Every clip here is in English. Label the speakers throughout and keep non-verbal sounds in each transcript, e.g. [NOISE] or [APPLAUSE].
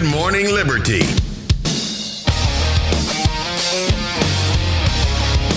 Speaker 1: Good, Morning Liberty.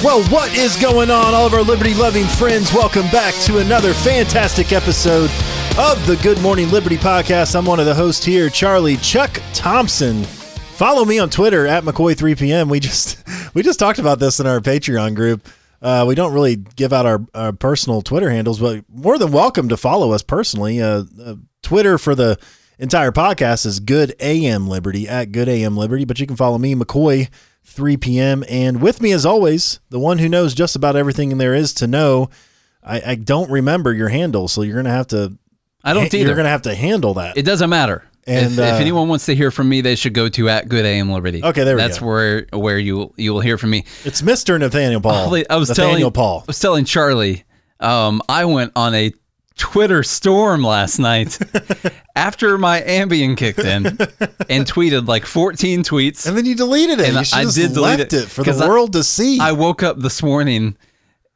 Speaker 2: Well, what is going on, all of our liberty loving friends? Welcome back to another fantastic episode of the Good Morning Liberty podcast. I'm one of the hosts here, Charlie Chuck Thompson. Follow me on Twitter at McCoy3PM. We just [LAUGHS] we just talked about this in our Patreon group. Uh, we don't really give out our, our personal Twitter handles, but more than welcome to follow us personally. Uh, uh, Twitter for the entire podcast is Good AM Liberty at Good AM Liberty, but you can follow me, McCoy. 3 p.m. And with me, as always, the one who knows just about everything there is to know. I, I don't remember your handle, so you're gonna have to.
Speaker 3: I don't either.
Speaker 2: You're gonna have to handle that.
Speaker 3: It doesn't matter.
Speaker 2: And,
Speaker 3: if,
Speaker 2: uh,
Speaker 3: if anyone wants to hear from me, they should go to at Good AM Liberty.
Speaker 2: Okay, there we
Speaker 3: That's
Speaker 2: go.
Speaker 3: where where you you will hear from me.
Speaker 2: it's Mr. Nathaniel Paul. [LAUGHS]
Speaker 3: I was
Speaker 2: Nathaniel
Speaker 3: telling
Speaker 2: Paul.
Speaker 3: I was telling Charlie, um, I went on a Twitter storm last night [LAUGHS] after my Ambien kicked in and tweeted like 14 tweets.
Speaker 2: And then you deleted it.
Speaker 3: And
Speaker 2: you
Speaker 3: I
Speaker 2: just
Speaker 3: did delete
Speaker 2: left
Speaker 3: it,
Speaker 2: it, for the
Speaker 3: 'cause I-
Speaker 2: world to see.
Speaker 3: I woke up this morning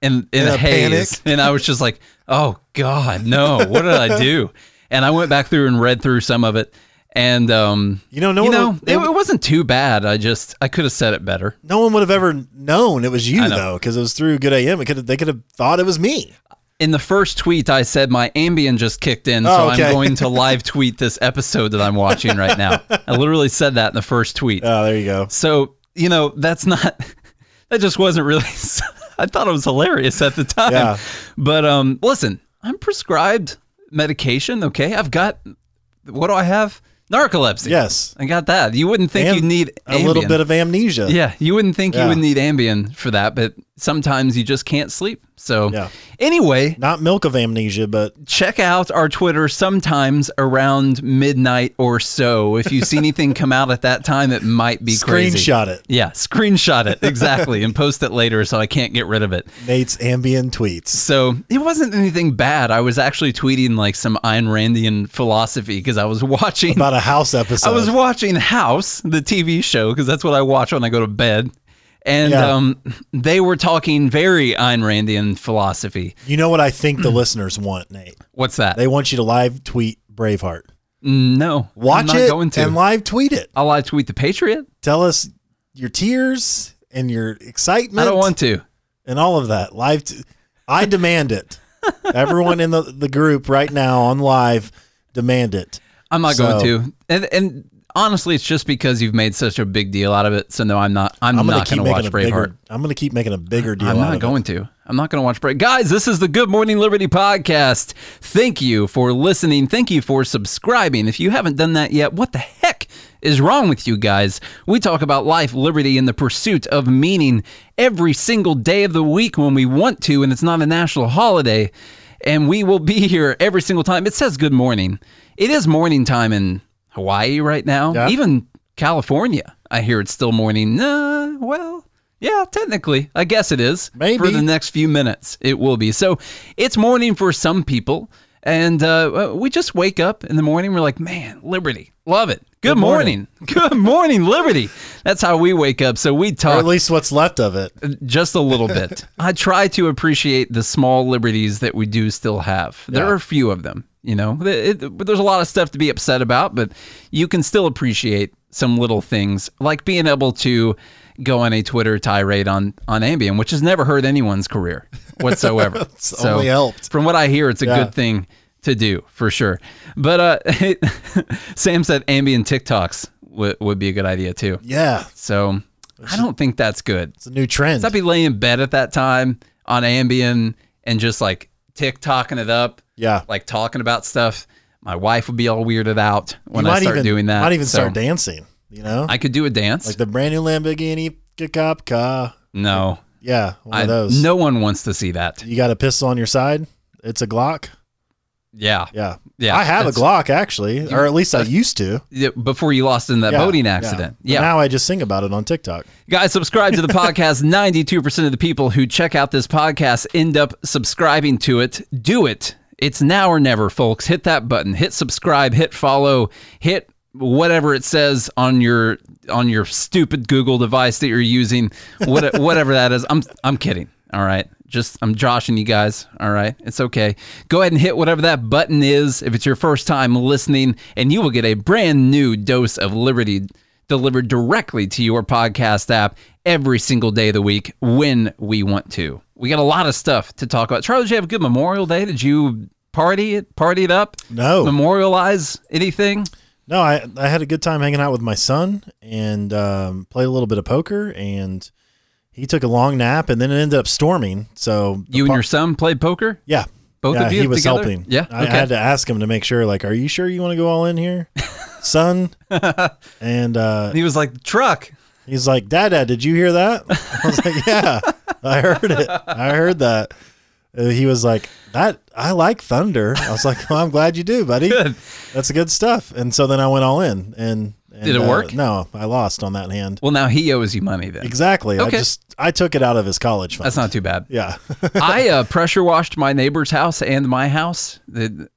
Speaker 3: in in,
Speaker 2: In
Speaker 3: a, haze,
Speaker 2: panic?
Speaker 3: and I was just like, "Oh God, no! What did I do?" And I went back through and read through some of it, and um,
Speaker 2: You know, no
Speaker 3: you
Speaker 2: one
Speaker 3: know,
Speaker 2: would-
Speaker 3: it, it wasn't too bad. I just I could have said it better.
Speaker 2: no one would have ever known it was you though, because it was through Good AM. It could have, they could have thought it was me.
Speaker 3: In the first tweet, I said my Ambien just kicked in, so
Speaker 2: Oh, okay.
Speaker 3: I'm going to [LAUGHS] live tweet this episode that I'm watching right now. I literally said that in the first tweet.
Speaker 2: Oh, there you go.
Speaker 3: So, you know, that's not [LAUGHS] that just wasn't really [LAUGHS] I thought it was hilarious at the time.
Speaker 2: Yeah.
Speaker 3: But um listen, I'm prescribed medication, okay? I've got what do I have? Narcolepsy.
Speaker 2: Yes.
Speaker 3: I got that. You wouldn't think
Speaker 2: And
Speaker 3: you'd need
Speaker 2: a little bit of amnesia.
Speaker 3: Yeah, you wouldn't think
Speaker 2: Yeah.
Speaker 3: you would need Ambien for that, but sometimes you just can't sleep. So
Speaker 2: Yeah.
Speaker 3: anyway,
Speaker 2: Not milk of amnesia, but
Speaker 3: check out our Twitter sometimes around midnight or so. If you see anything come out at that time, it might be crazy.
Speaker 2: screenshot it.
Speaker 3: Yeah, screenshot it exactly and post it later so I can't get rid of it.
Speaker 2: Nate's ambient tweets.
Speaker 3: So it wasn't anything bad. I was actually tweeting like some Ayn Randian philosophy because I was watching.
Speaker 2: About a house episode.
Speaker 3: I was watching House, the TV show, because that's what I watch when I go to bed. And
Speaker 2: Yeah.
Speaker 3: um, they were talking very Ayn Randian philosophy.
Speaker 2: You know what I think the listeners want, Nate?
Speaker 3: What's that?
Speaker 2: They want you to live tweet Braveheart.
Speaker 3: no,
Speaker 2: Watch it
Speaker 3: going to.
Speaker 2: and live tweet it.
Speaker 3: I'll live tweet the Patriot.
Speaker 2: Tell us your tears and your excitement.
Speaker 3: I don't want to.
Speaker 2: and all of that. Live. T- I demand it. [LAUGHS] Everyone in the, the group right now on live demand it.
Speaker 3: I'm not
Speaker 2: So-
Speaker 3: going to. And and honestly, it's just because you've made such a big deal out of it. So no, I'm not. I'm,
Speaker 2: I'm gonna
Speaker 3: not going to watch Braveheart.
Speaker 2: bigger. I'm gonna keep making a bigger deal.
Speaker 3: I'm not going
Speaker 2: It.
Speaker 3: to. I'm not going to watch break. Guys, this is the Good Morning Liberty podcast. Thank you for listening. Thank you for subscribing. If you haven't done that yet, what the heck is wrong with you guys? We talk about life, liberty, and the pursuit of meaning every single day of the week when we want to, and it's not a national holiday. And we will be here every single time. It says good morning. It is morning time in Hawaii right now.
Speaker 2: Yeah.
Speaker 3: Even California. I hear it's still morning. Uh, well, yeah, technically. I guess it is.
Speaker 2: Maybe.
Speaker 3: For the next few minutes, it will be. So it's morning for some people. And uh, we just wake up in the morning. We're like, man, liberty. Love it. Good,
Speaker 2: Good morning.
Speaker 3: morning. [LAUGHS] Good morning, liberty. That's how we wake up. So we
Speaker 2: Or
Speaker 3: talk
Speaker 2: at least what's left of it.
Speaker 3: just a little bit. [LAUGHS] I try to appreciate the small liberties that we do still have. There
Speaker 2: Yeah.
Speaker 3: are a few of them, you know. It- it- there's a lot of stuff to be upset about, but you can still appreciate some little things, like being able to go on a Twitter tirade on on Ambien, which has never hurt anyone's career [LAUGHS] whatsoever.
Speaker 2: It's only helped.
Speaker 3: From what I hear, it's a
Speaker 2: Yeah.
Speaker 3: good thing to do for sure. But uh, [LAUGHS] Sam said Ambien TikToks would would be a good idea too.
Speaker 2: Yeah,
Speaker 3: So I don't think that's good.
Speaker 2: it's a new trend.
Speaker 3: I'd be laying in bed at that time on Ambien and just like TikToking it up,
Speaker 2: yeah,
Speaker 3: like talking about stuff. My wife would be all weirded out when I
Speaker 2: might
Speaker 3: start
Speaker 2: even,
Speaker 3: doing that.
Speaker 2: Might even
Speaker 3: So
Speaker 2: start dancing. You know,
Speaker 3: I could do a dance.
Speaker 2: like the brand new Lamborghini Kapka.
Speaker 3: no,
Speaker 2: Yeah, one
Speaker 3: I,
Speaker 2: of those.
Speaker 3: no one wants to see that.
Speaker 2: You got a pistol on your side? It's a Glock?
Speaker 3: Yeah.
Speaker 2: Yeah.
Speaker 3: Yeah,
Speaker 2: I have a
Speaker 3: that's-
Speaker 2: Glock actually, or at least I used to.
Speaker 3: Yeah, Before you lost in that
Speaker 2: Yeah,
Speaker 3: boating accident.
Speaker 2: But
Speaker 3: Yeah.
Speaker 2: Now I just sing about it on TikTok.
Speaker 3: Guys, subscribe to the [LAUGHS] podcast. 92% of the people who check out this podcast end up subscribing to it. Do it. It's now or never, folks. Hit that button. Hit subscribe, hit follow, hit whatever it says on your on your stupid Google device that you're using. What, [LAUGHS] whatever that is. I'm I'm kidding. All right. Just I'm joshing you guys. All right. It's okay. Go ahead and hit whatever that button is if it's your first time listening, and you will get a brand new dose of liberty delivered directly to your podcast app every single day of the week when we want to. We got a lot of stuff to talk about. Charlie, did you have a good Memorial Day? Did you party it, party it up?
Speaker 2: No.
Speaker 3: Memorialize anything?
Speaker 2: No, I I had a good time hanging out with my son and um, played a little bit of poker and he took a long nap and then it ended up storming. So
Speaker 3: You and your son played poker?
Speaker 2: yeah,
Speaker 3: Both
Speaker 2: yeah,
Speaker 3: of you
Speaker 2: he was
Speaker 3: together?
Speaker 2: helping.
Speaker 3: Yeah,
Speaker 2: I, I had to ask him to make sure. Like, are you sure you want to go all in here, [LAUGHS] son? [LAUGHS] and uh,
Speaker 3: He was like, truck.
Speaker 2: he's like, Dad, Dad, did you hear that? [LAUGHS] I was like, Yeah, I heard it. I heard that. Uh, he was like, That I like thunder. I was like, Well, I'm glad you do, buddy.
Speaker 3: Good.
Speaker 2: That's good stuff. And so then I went all in, and, and
Speaker 3: Did it
Speaker 2: uh,
Speaker 3: work?
Speaker 2: no, I lost on that hand.
Speaker 3: Well, now he owes you money then.
Speaker 2: Exactly. I
Speaker 3: Okay.
Speaker 2: just I took it out of his college fund.
Speaker 3: That's not too bad.
Speaker 2: Yeah. [LAUGHS]
Speaker 3: I uh, pressure washed my neighbor's house and my house,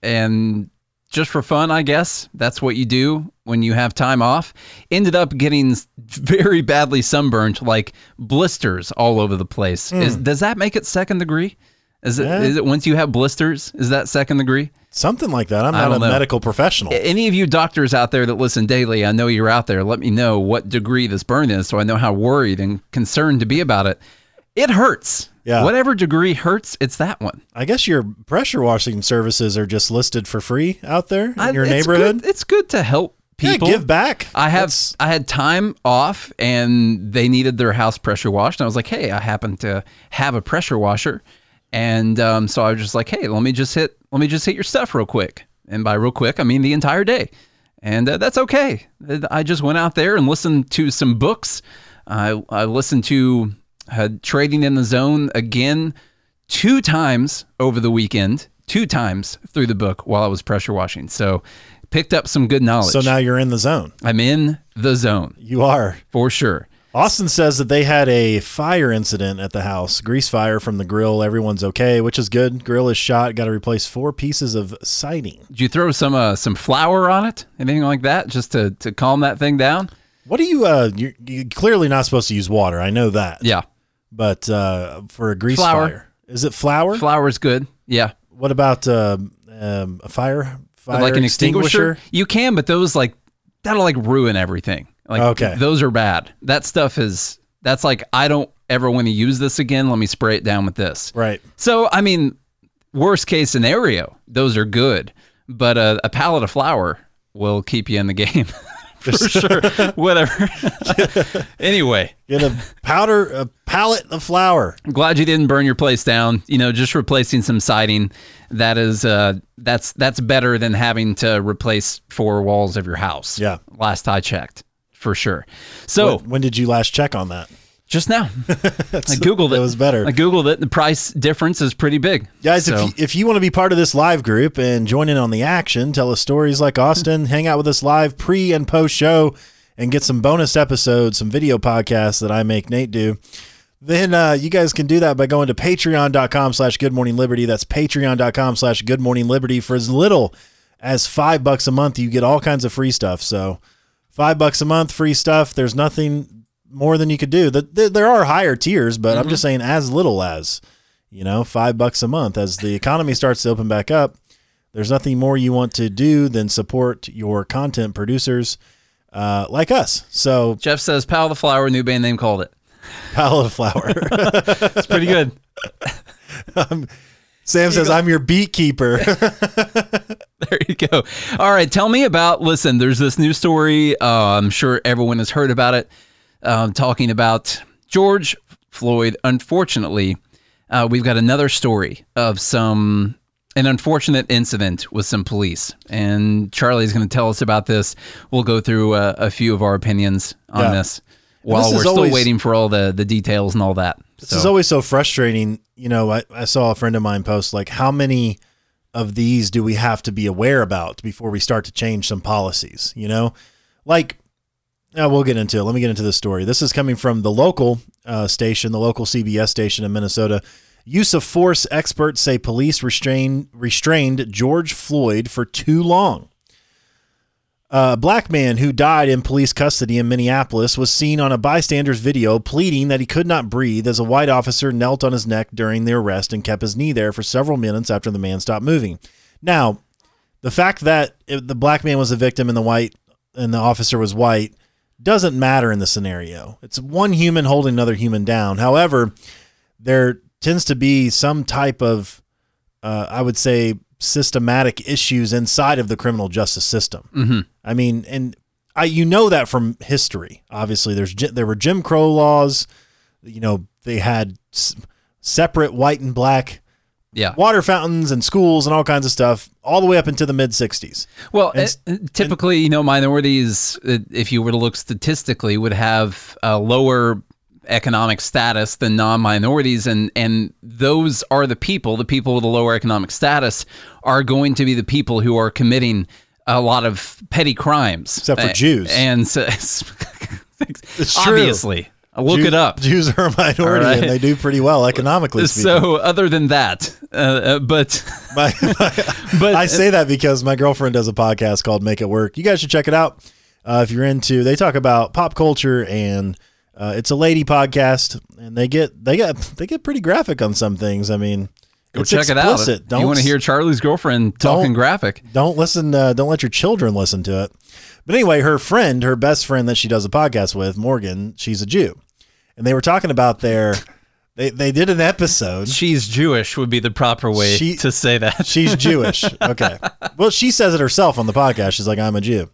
Speaker 3: and just for fun, I guess that's what you do when you have time off. Ended up getting very badly sunburned, like blisters all over the place. Is, does that make it second degree? Is it,
Speaker 2: Hmm. Yeah.
Speaker 3: is it once you have blisters? Is that second degree?
Speaker 2: Something like that. I'm not a
Speaker 3: know.
Speaker 2: medical professional.
Speaker 3: Any of you doctors out there that listen daily, I know you're out there. Let me know what degree this burn is so I know how worried and concerned to be about it. It hurts.
Speaker 2: Yeah.
Speaker 3: Whatever degree hurts, it's that one.
Speaker 2: I guess your pressure washing services are just listed for free out there in
Speaker 3: I-
Speaker 2: your
Speaker 3: it's
Speaker 2: neighborhood.
Speaker 3: Good, it's good to help
Speaker 2: Yeah,
Speaker 3: people.
Speaker 2: give back.
Speaker 3: I have
Speaker 2: That's-
Speaker 3: I had time off and they needed their house pressure washed and I was like, hey, I happen to have a pressure washer, and um, so I was just like, hey, let me just hit let me just hit your stuff real quick, and by real quick I mean the entire day, and uh, that's okay. I just went out there and listened to some books. I I listened to uh, Trading in the Zone again two times over the weekend, two times through the book while I was pressure washing. So picked up some good knowledge.
Speaker 2: so now you're in the zone.
Speaker 3: I'm in the zone
Speaker 2: You are.
Speaker 3: for sure.
Speaker 2: Austin says that they had a fire incident at the house, grease fire from the grill. Everyone's okay, which is good. Grill is shot. Got to replace four pieces of siding.
Speaker 3: Did you throw some uh, some flour on it? Anything like that, just to, to calm that thing down?
Speaker 2: What do you? Uh, you're, you're clearly not supposed to use water. I know that.
Speaker 3: Yeah,
Speaker 2: But uh, for a grease
Speaker 3: Flour.
Speaker 2: fire, is it flour?
Speaker 3: Flour is good. Yeah,
Speaker 2: what about um, um, a fire? Fire
Speaker 3: like an extinguisher? You can, but those like that'll like ruin everything. Like
Speaker 2: Okay.
Speaker 3: those are bad. That stuff is that's like I don't ever want to use this again. Let me spray it down with this.
Speaker 2: Right.
Speaker 3: So I mean, worst case scenario, those are good, but uh, a pallet of flour will keep you in the game. [LAUGHS] For sure. [LAUGHS] Whatever. [LAUGHS] anyway,
Speaker 2: Get a powder, a pallet of flour.
Speaker 3: I'm glad you didn't burn your place down. You know, just replacing some siding. That is uh that's that's better than having to replace four walls of your house.
Speaker 2: Yeah.
Speaker 3: Last I checked. For sure. So
Speaker 2: When, when did you last check on that?
Speaker 3: just now. [LAUGHS] I Googled it.
Speaker 2: It was better.
Speaker 3: I Googled it. The price difference is pretty big.
Speaker 2: Guys,
Speaker 3: So-
Speaker 2: if, you, if you want to be part of this live group and join in on the action, tell us stories like Austin, hang out with us live pre and post show, and get some bonus episodes, some video podcasts that I make Nate do, then uh, you guys can do that by going to patreon.com slash good morning liberty. That's patreon.com slash good morning liberty. For as little as five bucks a month, you get all kinds of free stuff. So five bucks a month, free stuff. There's nothing more than you could do. The, the, there are higher tiers, but I'm just saying as little as you know, five bucks a month. As the economy starts to open back up, there's nothing more you want to do than support your content producers uh, like us. So,
Speaker 3: Jeff says Pal the Flower, new band name called it.
Speaker 2: pallet of Flower. [LAUGHS]
Speaker 3: It's pretty good. [LAUGHS]
Speaker 2: Sam says, I'm your beekeeper. [LAUGHS]
Speaker 3: There you go. All right, tell me about. Listen, there's this new story. Uh, I'm sure everyone has heard about it. Um, talking about George Floyd. Unfortunately, uh, we've got another story of some an unfortunate incident with some police, and Charlie's going to tell us about this. We'll go through uh, a few of our opinions on
Speaker 2: Yeah.
Speaker 3: this while
Speaker 2: this
Speaker 3: we're still
Speaker 2: always-
Speaker 3: waiting for all the the details and all that.
Speaker 2: This is always so frustrating. You know, I, I saw a friend of mine post like, how many of these do we have to be aware about before we start to change some policies? You know, like, uh, we'll get into it. Let me get into this story. This is coming from the local uh, station, the local CBS station in Minnesota. Use of force experts say police restrained restrained George Floyd for too long. A black man who died in police custody in Minneapolis was seen on a bystander's video pleading that he could not breathe as a white officer knelt on his neck during the arrest and kept his knee there for several minutes after the man stopped moving. Now, the fact that the black man was a victim and the white and the officer was white doesn't matter in the scenario. It's one human holding another human down. However, there tends to be some type of, uh, I would say, systematic issues inside of the criminal justice system.
Speaker 3: Mhm.
Speaker 2: I mean, and I you know that from history. Obviously, there's there were Jim Crow laws. You know, they had s- separate white and black
Speaker 3: yeah.
Speaker 2: water fountains and schools and all kinds of stuff all the way up into the mid 60s.
Speaker 3: Well,
Speaker 2: And s-
Speaker 3: uh, typically, you know, minorities, uh, if you were to look statistically, would have a lower economic status than non-minorities, and and those are the people, the people with a lower economic status, are going to be the people who are committing a lot of petty crimes,
Speaker 2: Except for
Speaker 3: Uh,
Speaker 2: Jews.
Speaker 3: and so, [LAUGHS]
Speaker 2: It's true.
Speaker 3: obviously, look
Speaker 2: Jews-
Speaker 3: it up.
Speaker 2: Jews are a minority
Speaker 3: right.
Speaker 2: and they do pretty well economically speaking.
Speaker 3: So, other than that, uh, uh, but [LAUGHS]
Speaker 2: My- my- [LAUGHS]
Speaker 3: but
Speaker 2: I say that because my girlfriend does a podcast called Make It Work. You guys should check it out. Uh, if you're into, they talk about pop culture and uh, it's a lady podcast, and they get they get they get pretty graphic on some things. I mean,
Speaker 3: go check
Speaker 2: explicit.
Speaker 3: it out.
Speaker 2: Don't
Speaker 3: you want to hear Charlie's girlfriend talking graphic?
Speaker 2: Don't listen. Uh, don't let your children listen to it. But anyway, her friend, her best friend that she does a podcast with, Morgan, she's a Jew, and they were talking about their. [LAUGHS] They they did an episode.
Speaker 3: She's Jewish would be the proper way
Speaker 2: She-
Speaker 3: to say that. [LAUGHS]
Speaker 2: She's Jewish. [LAUGHS] Okay. Well, she says it herself on the podcast. She's like, I'm a Jew.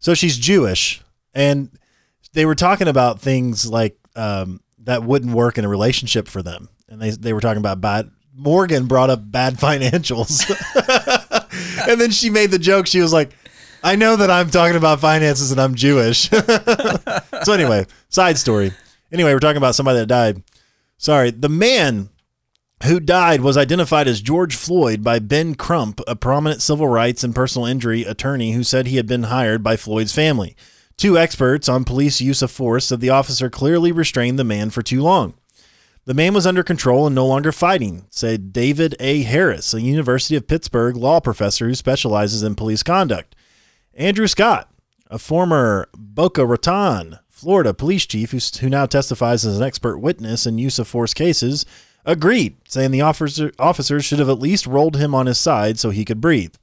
Speaker 2: So she's Jewish. And they were talking about things like um, that wouldn't work in a relationship for them. And they, they were talking about bad. Morgan brought up bad [LAUGHS] financials. [LAUGHS] and then she made the joke. She was like, I know that I'm talking about finances and I'm Jewish. [LAUGHS] so, anyway, side story. Anyway, we're talking about somebody that died. Sorry. The man who died was identified as George Floyd by Ben Crump, a prominent civil rights and personal injury attorney who said he had been hired by Floyd's family. Two experts on police use of force said the officer clearly restrained the man for too long. The man was under control and no longer fighting, said David A. Harris, a University of Pittsburgh law professor who specializes in police conduct. Andrew Scott, a former Boca Raton, Florida police chief who, who now testifies as an expert witness in use of force cases, agreed, saying the officer, officers should have at least rolled him on his side so he could breathe.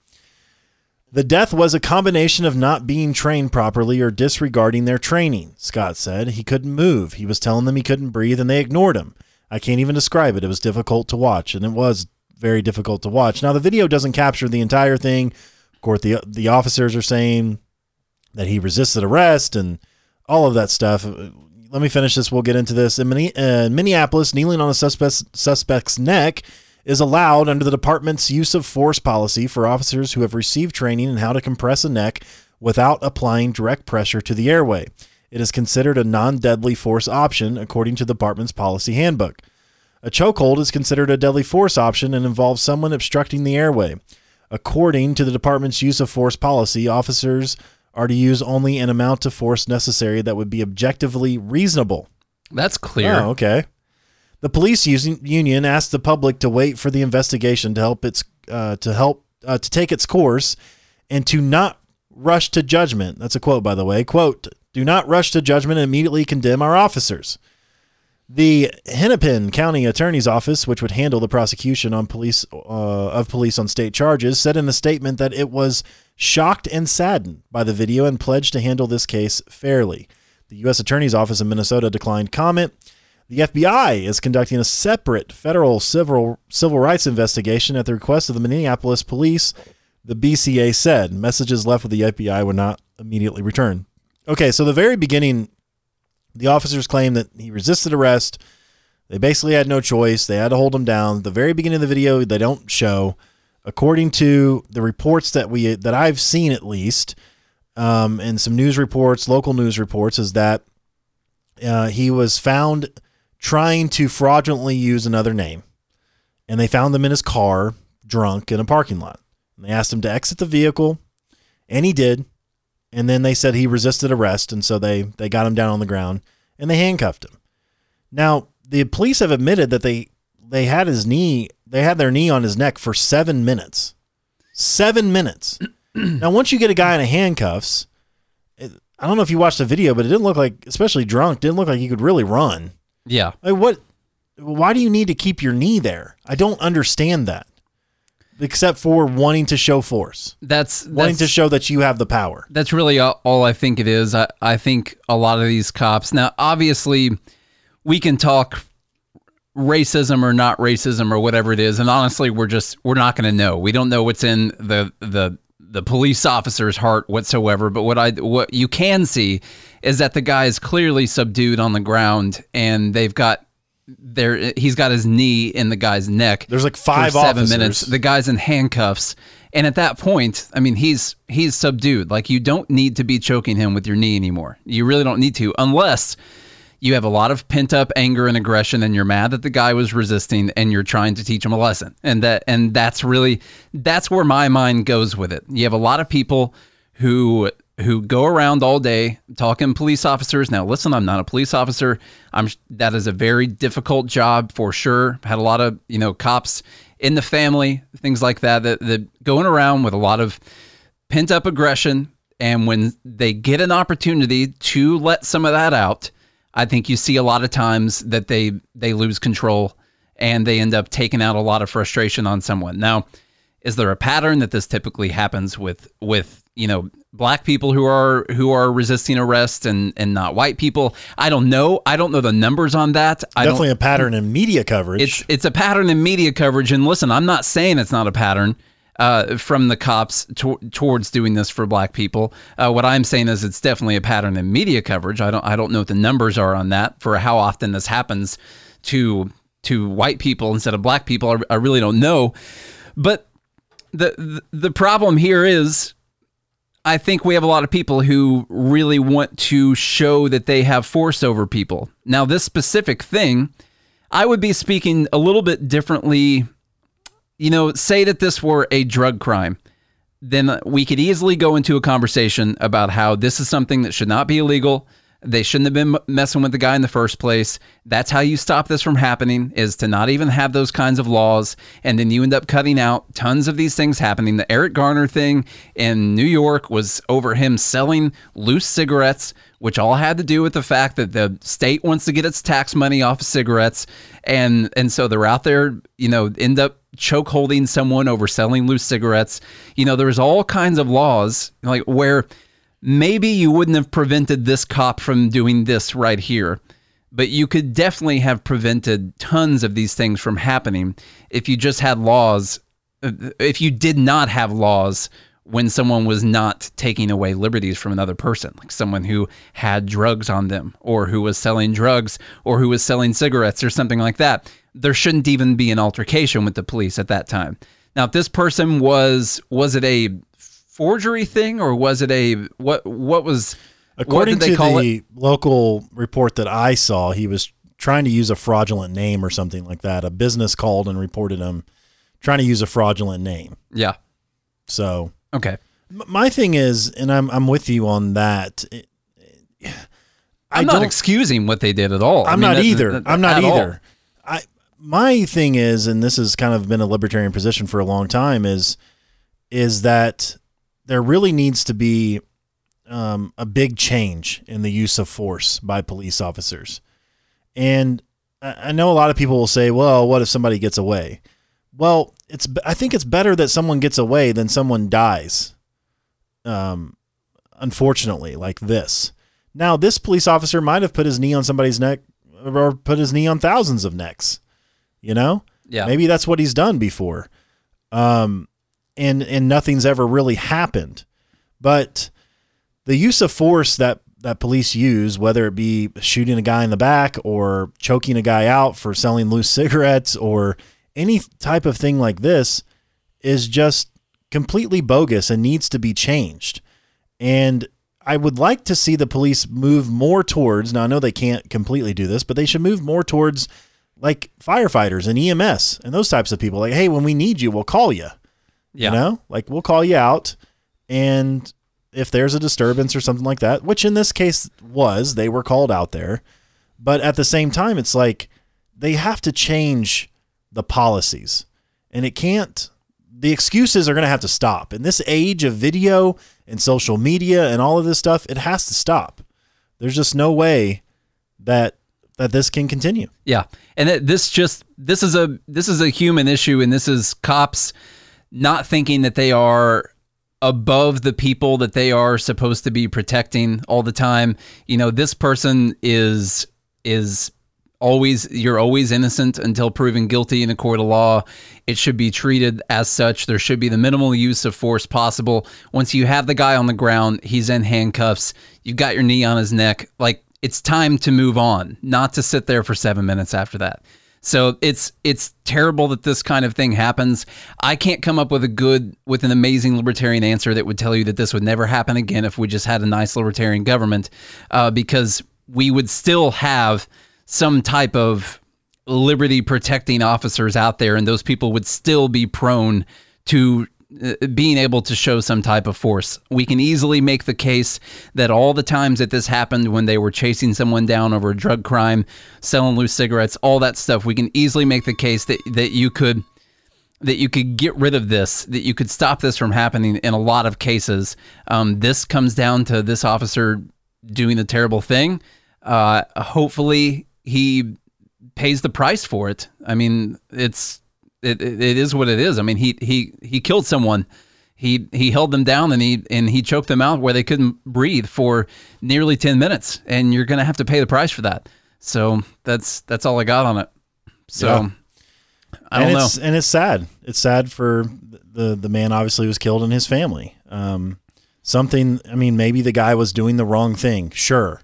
Speaker 2: The death was a combination of not being trained properly or disregarding their training, Scott said. He couldn't move. He was telling them he couldn't breathe and they ignored him. I can't even describe it. It was difficult to watch, and it was very difficult to watch. Now, the video doesn't capture the entire thing. Of course, the, the officers are saying that he resisted arrest and all of that stuff. Let me finish this. We'll get into this. In uh, Minneapolis, kneeling on a suspect's neck is allowed under the department's use of force policy for officers who have received training in how to compress a neck without applying direct pressure to the airway. It is considered a non deadly force option according to the department's policy handbook. A chokehold is considered a deadly force option and involves someone obstructing the airway. According to the department's use of force policy, officers are to use only an amount of force necessary that would be objectively reasonable.
Speaker 3: That's clear.
Speaker 2: Oh, okay. The police union asked the public to wait for the investigation to help its uh, to help uh, to take its course and to not rush to judgment. That's a quote, by the way. Quote: Do not rush to judgment and immediately condemn our officers. The Hennepin County Attorney's Office, which would handle the prosecution on police uh, of police on state charges, said in a statement that it was shocked and saddened by the video and pledged to handle this case fairly. The U.S. Attorney's Office in Minnesota declined comment. The FBI is conducting a separate federal civil civil rights investigation at the request of the Minneapolis police. The BCA said messages left with the FBI were not immediately returned. Okay, so the very beginning, the officers claimed that he resisted arrest. They basically had no choice. They had to hold him down. The very beginning of the video, they don't show. According to the reports that we that I've seen, at least, um, and some news reports, local news reports, is that uh, he was found trying to fraudulently use another name. And they found him in his car, drunk in a parking lot. And they asked him to exit the vehicle, and he did. And then they said he resisted arrest, and so they they got him down on the ground and they handcuffed him. Now, the police have admitted that they they had his knee, they had their knee on his neck for 7 minutes. 7 minutes. [CLEARS THROAT] now, once you get a guy in handcuffs, it, I don't know if you watched the video, but it didn't look like, especially drunk, didn't look like he could really run.
Speaker 3: Yeah.
Speaker 2: Like what? Why do you need to keep your knee there? I don't understand that. Except for wanting to show force,
Speaker 3: That's
Speaker 2: wanting
Speaker 3: that's,
Speaker 2: to show that you have the power.
Speaker 3: that's really all all I think it is. I, I think a lot of these cops now, obviously, we can talk racism or not racism or whatever it is, and honestly, we're just we're not going to know. We don't know what's in the the the police officer's heart whatsoever. But what I what you can see is that the guy is clearly subdued on the ground, and they've got there he's got his knee in the guy's neck.
Speaker 2: There's like five
Speaker 3: seven
Speaker 2: officers.
Speaker 3: minutes. The guy's in handcuffs, and at that point, I mean, he's he's subdued. Like you don't need to be choking him with your knee anymore. You really don't need to, unless you have a lot of pent up anger and aggression, and you're mad that the guy was resisting, and you're trying to teach him a lesson. And that and that's really that's where my mind goes with it. You have a lot of people who who go around all day talking police officers. Now, listen, I'm not a police officer. I'm that is a very difficult job for sure. Had a lot of you know cops in the family, things like that, that that going around with a lot of pent up aggression. And when they get an opportunity to let some of that out, I think you see a lot of times that they they lose control and they end up taking out a lot of frustration on someone. Now, is there a pattern that this typically happens with with you know black people who are who are resisting arrest and and not white people? I don't know. I don't know the numbers on that. I
Speaker 2: Definitely a pattern in media coverage.
Speaker 3: it's it's a pattern in media coverage. And listen, I'm not saying it's not a pattern uh, from the cops to- towards doing this for black people. Uh, what I'm saying is it's definitely a pattern in media coverage. I don't I don't know what the numbers are on that for how often this happens to to white people instead of black people. I, I really don't know, but the, the the problem here is I think we have a lot of people who really want to show that they have force over people. Now, this specific thing, I would be speaking a little bit differently. You know, say that this were a drug crime, then we could easily go into a conversation about how this is something that should not be illegal. They shouldn't have been messing with the guy in the first place. That's how you stop this from happening is to not even have those kinds of laws and then you end up cutting out tons of these things happening. The Eric Garner thing in New York was over him selling loose cigarettes, which all had to do with the fact that the state wants to get its tax money off of cigarettes and and so they're out there, you know, end up choke holding someone over selling loose cigarettes. You know, there's all kinds of laws like where maybe you wouldn't have prevented this cop from doing this right here, but you could definitely have prevented tons of these things from happening if you just had laws, uh, if you did not have laws when someone was not taking away liberties from another person, like someone who had drugs on them or who was selling drugs or who was selling cigarettes or something like that. There shouldn't even be an altercation with the police at that time. Now, if this person was, was it a forgery thing or was it a what what was
Speaker 2: According
Speaker 3: what did they
Speaker 2: to
Speaker 3: call
Speaker 2: the
Speaker 3: it?
Speaker 2: local report that I saw, he was trying to use a fraudulent name or something like that. A business called and reported him trying to use a fraudulent name.
Speaker 3: Yeah.
Speaker 2: So
Speaker 3: Okay.
Speaker 2: my thing is, and I'm I'm with you on that. it- I
Speaker 3: I'm not excusing what they did at all. I
Speaker 2: I'm
Speaker 3: mean,
Speaker 2: not
Speaker 3: that-
Speaker 2: either.
Speaker 3: that-
Speaker 2: I'm not
Speaker 3: all.
Speaker 2: either. I my thing is, and this has kind of been a libertarian position for a long time, is is that there really needs to be um, a big change in the use of force by police officers. And I know a lot of people will say, "Well, what if somebody gets away?" Well, it's I think it's better that someone gets away than someone dies. Um, unfortunately, like this. Now, this police officer might have put his knee on somebody's neck or put his knee on thousands of necks. You know,
Speaker 3: Yeah.
Speaker 2: maybe that's what he's done before. Um, and and nothing's ever really happened. But the use of force that that police use, whether it be shooting a guy in the back or choking a guy out for selling loose [LAUGHS] cigarettes or any type of thing like this, is just completely bogus and needs to be changed. And I would like to see the police move more towards. Now I know they can't completely do this, but they should move more towards like firefighters and EMS and those types of people. Like, hey, when we need you, we'll call you.
Speaker 3: Yeah.
Speaker 2: You know, like we'll call you out, and if there's a disturbance or something like that, which in this case was, they were called out there. But at the same time, it's like they have to change the policies, and it can't. The excuses are going to have to stop. In this age of video and social media and all of this stuff, it has to stop. There's just no way that that this can continue.
Speaker 3: Yeah, and this just this is a this is a human issue, and this is cops not thinking that they are above the people that they are supposed to be protecting all the time. You know, this person is is always you're always innocent until proven guilty in a court of law. It should be treated as such. There should be the minimal use of force possible. Once you have the guy on the ground, he's in handcuffs. You've got your knee on his neck. Like it's time to move on, not to sit there for 7 minutes after that. So it's it's terrible that this kind of thing happens. I can't come up with a good with an amazing libertarian answer that would tell you that this would never happen again if we just had a nice libertarian government, uh, because we would still have some type of liberty protecting officers out there, and those people would still be prone to being able to show some type of force. We can easily make the case that all the times that this happened when they were chasing someone down over a drug crime, selling loose cigarettes, all that stuff, we can easily make the case that, that you could that you could get rid of this, that you could stop this from happening in a lot of cases. Um, this comes down to this officer doing a terrible thing. Uh, hopefully, he pays the price for it. I mean, it's it, it is what it is. I mean, he he he killed someone. He he held them down and he and he choked them out where they couldn't breathe for nearly 10 minutes and you're going to have to pay the price for that. So that's that's all I got on it. So
Speaker 2: Yeah.
Speaker 3: I don't
Speaker 2: and
Speaker 3: know.
Speaker 2: And it's sad. It's sad for the the man. Obviously, was killed and his family. Um, something. I mean, maybe the guy was doing the wrong thing. Sure,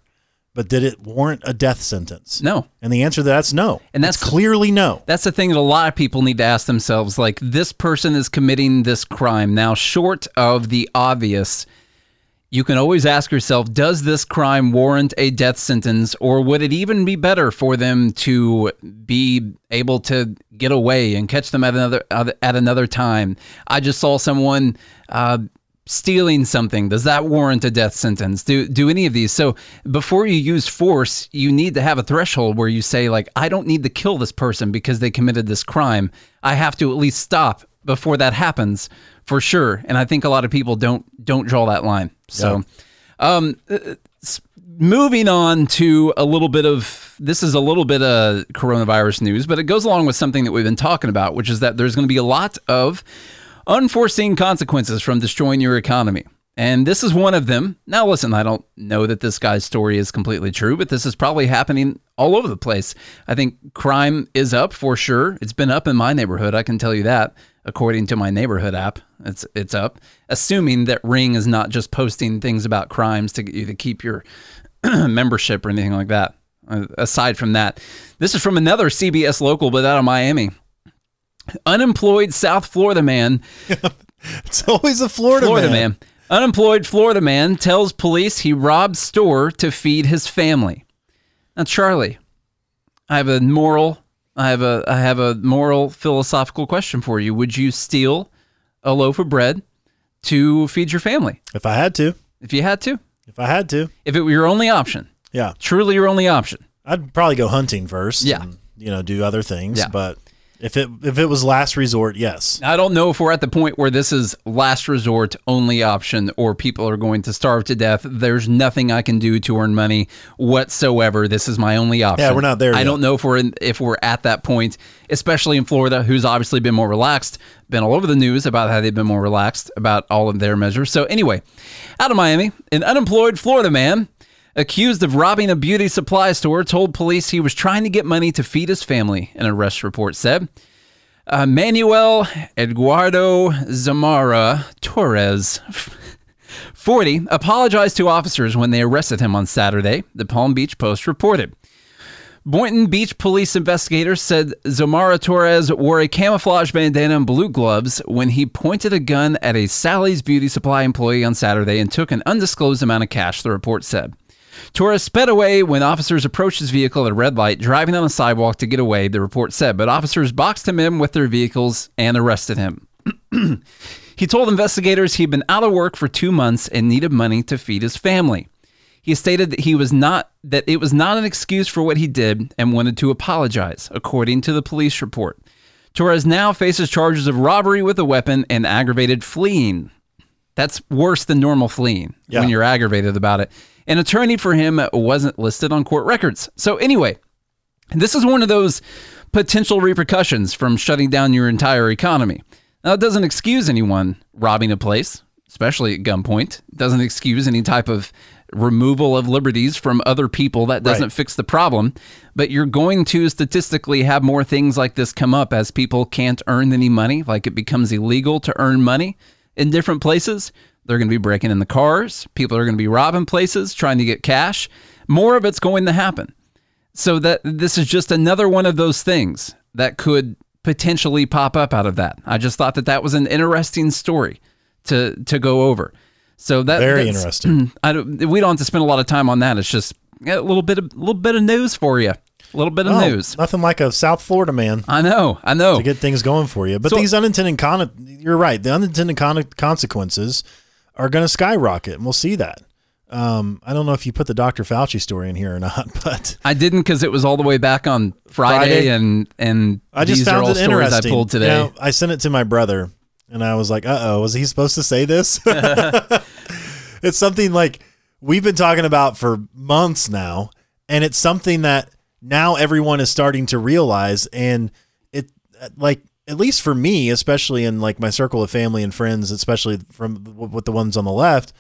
Speaker 2: but did it warrant a death sentence?
Speaker 3: No.
Speaker 2: And the answer to that's no.
Speaker 3: And that's-
Speaker 2: It's clearly no.
Speaker 3: That's the thing that a lot of people need to ask themselves like this person is committing this crime. Now, short of the obvious, you can always ask yourself does this crime warrant a death sentence or would it even be better for them to be able to get away and catch them at another at another time? I just saw someone uh, stealing something does that warrant a death sentence? Do do any of these? So before you use force you need to have a threshold where you say like I don't need to kill this person because they committed this crime. I have to at least stop before that happens for sure. And I think a lot of people don't don't draw that line. So um uh, moving on to a little bit of this is a little bit of coronavirus news but it goes along with something that we've been talking about which is that there's going to be a lot of unforeseen consequences from destroying your economy. And this is one of them. Now, listen, I don't know that this guy's story is completely true, but this is probably happening all over the place. I think crime is up for sure. It's been up in my neighborhood. I can tell you that, according to my neighborhood app. It's it's up. Assuming that Ring is not just posting things about crimes to get you to keep your [CLEARS THROAT] membership or anything like that. Uh, aside from that, this is from another CBS local, but out of Miami. Unemployed South Florida man [LAUGHS]
Speaker 2: It's always a Florida,
Speaker 3: Florida
Speaker 2: man.
Speaker 3: man. Unemployed Florida man tells police he robbed store to feed his family. Now, Charlie, I have a moral, I have a, I have a moral philosophical question for you. Would you steal a loaf of bread to feed your family
Speaker 2: If I had to,
Speaker 3: if you had to?
Speaker 2: if I had to,
Speaker 3: If it were your only option,
Speaker 2: yeah,
Speaker 3: truly your only option.
Speaker 2: I'd probably go hunting first.
Speaker 3: Yeah.
Speaker 2: and, you know, do other things.
Speaker 3: Yeah.
Speaker 2: But if it if it was last resort, yes.
Speaker 3: I don't know if we're at the point where this is last resort only option or people are going to starve to death. There's nothing I can do to earn money whatsoever. This is my only option.
Speaker 2: Yeah, we're not there
Speaker 3: I
Speaker 2: yet.
Speaker 3: don't know if we're in, if we're at that point, especially in Florida, who's obviously been more relaxed, been all over the news about how they've been more relaxed about all of their measures. So anyway, out of Miami, an unemployed Florida man accused of robbing a beauty supply store told police he was trying to get money to feed his family, an arrest report said. Uh, Manuel Eduardo Zamora Torres, [LAUGHS] 40, apologized to officers when they arrested him on Saturday, the Palm Beach Post reported. Boynton Beach police investigators said Zamora Torres wore a camouflage bandana and blue gloves when he pointed a gun at a Sally's Beauty Supply employee on Saturday and took an undisclosed amount of cash, the report said. Torres sped away when officers approached his vehicle at a red light, driving on the sidewalk to get away, the report said, but officers boxed him in with their vehicles and arrested him. [CLEARS THROAT] he told investigators he'd been out of work for two months and needed money to feed his family. He stated that he was not that it was not an excuse for what he did and wanted to apologize, according to the police report. Torres now faces charges of robbery with a weapon and aggravated fleeing. That's worse than normal fleeing
Speaker 2: Yeah.
Speaker 3: when you're aggravated about it. An attorney for him wasn't listed on court records. So anyway, this is one of those potential repercussions from shutting down your entire economy. Now, it doesn't excuse anyone robbing a place, especially at gunpoint. It doesn't excuse any type of removal of liberties from other people. That doesn't
Speaker 2: Right.
Speaker 3: fix the problem. But you're going to statistically have more things like this come up as people can't earn any money, like it becomes illegal to earn money in different places. They're going to be breaking in the cars. People are going to be robbing places, trying to get cash. More of it's going to happen. So that this is just another one of those things that could potentially pop up out of that. I just thought that that was an interesting story to to go over. So that
Speaker 2: Very interesting. [CLEARS THROAT]
Speaker 3: I don't, we don't have to spend a lot of time on that. It's just a little bit of a little bit of news for you. A little bit of
Speaker 2: Oh,
Speaker 3: news.
Speaker 2: Nothing like a South Florida man
Speaker 3: I know. I know.
Speaker 2: to get things going for you. But
Speaker 3: So-
Speaker 2: these unintended con you're right. The unintended con- consequences are going to skyrocket, and we'll see that. Um, I don't know if you put the Dr. Fauci story in here or not, [LAUGHS] but
Speaker 3: I didn't because it was all the way back on Friday,
Speaker 2: Friday?
Speaker 3: and and
Speaker 2: I just
Speaker 3: these are
Speaker 2: found
Speaker 3: all
Speaker 2: it
Speaker 3: stories I pulled today.
Speaker 2: You know, I sent it to my brother, and I was like, "Uh oh, was he supposed to say this?" [LAUGHS] it's something like we've been talking about for months now, and it's something that now everyone is starting to realize, and it like at least for me, especially in like my circle of family and friends, especially from with the ones on the left,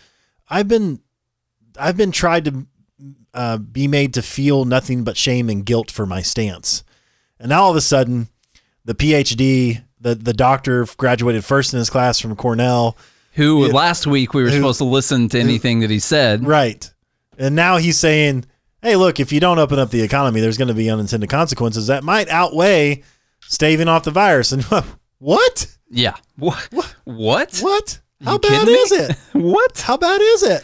Speaker 2: I've been I've been tried to uh, be made to feel nothing but shame and guilt for my stance. And now all of a sudden, the PhD, the the doctor graduated first in his class from Cornell,
Speaker 3: Who last week we were
Speaker 2: Who-
Speaker 3: supposed to listen to anything that he said.
Speaker 2: right? And now he's saying, "Hey, look, if you don't open up the economy, there's going to be unintended consequences that might outweigh staving off the virus." And [LAUGHS] what?
Speaker 3: Yeah. What? What?
Speaker 2: What? How
Speaker 3: You
Speaker 2: bad
Speaker 3: me?
Speaker 2: is it? [LAUGHS]
Speaker 3: What?
Speaker 2: How bad is it?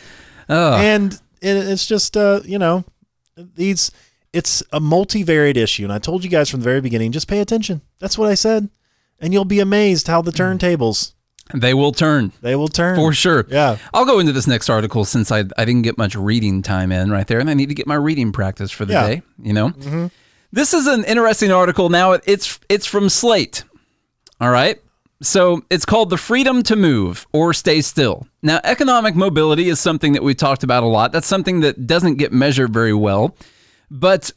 Speaker 3: Oh,
Speaker 2: and it's just uh, you know these it's a multivariate issue and i told you guys from the very beginning just pay attention that's what i said and you'll be amazed how the turntables
Speaker 3: they will turn
Speaker 2: they will turn
Speaker 3: for sure.
Speaker 2: yeah
Speaker 3: I'll go into this next article since I, I didn't get much reading time in right there, and I need to get my reading practice for the
Speaker 2: Yeah.
Speaker 3: day. You know, this is an interesting article. Now it's it's from Slate. All right, so it's called "The Freedom to Move or Stay Still." Now, economic mobility is something that we talked about a lot. That's something that doesn't get measured very well, but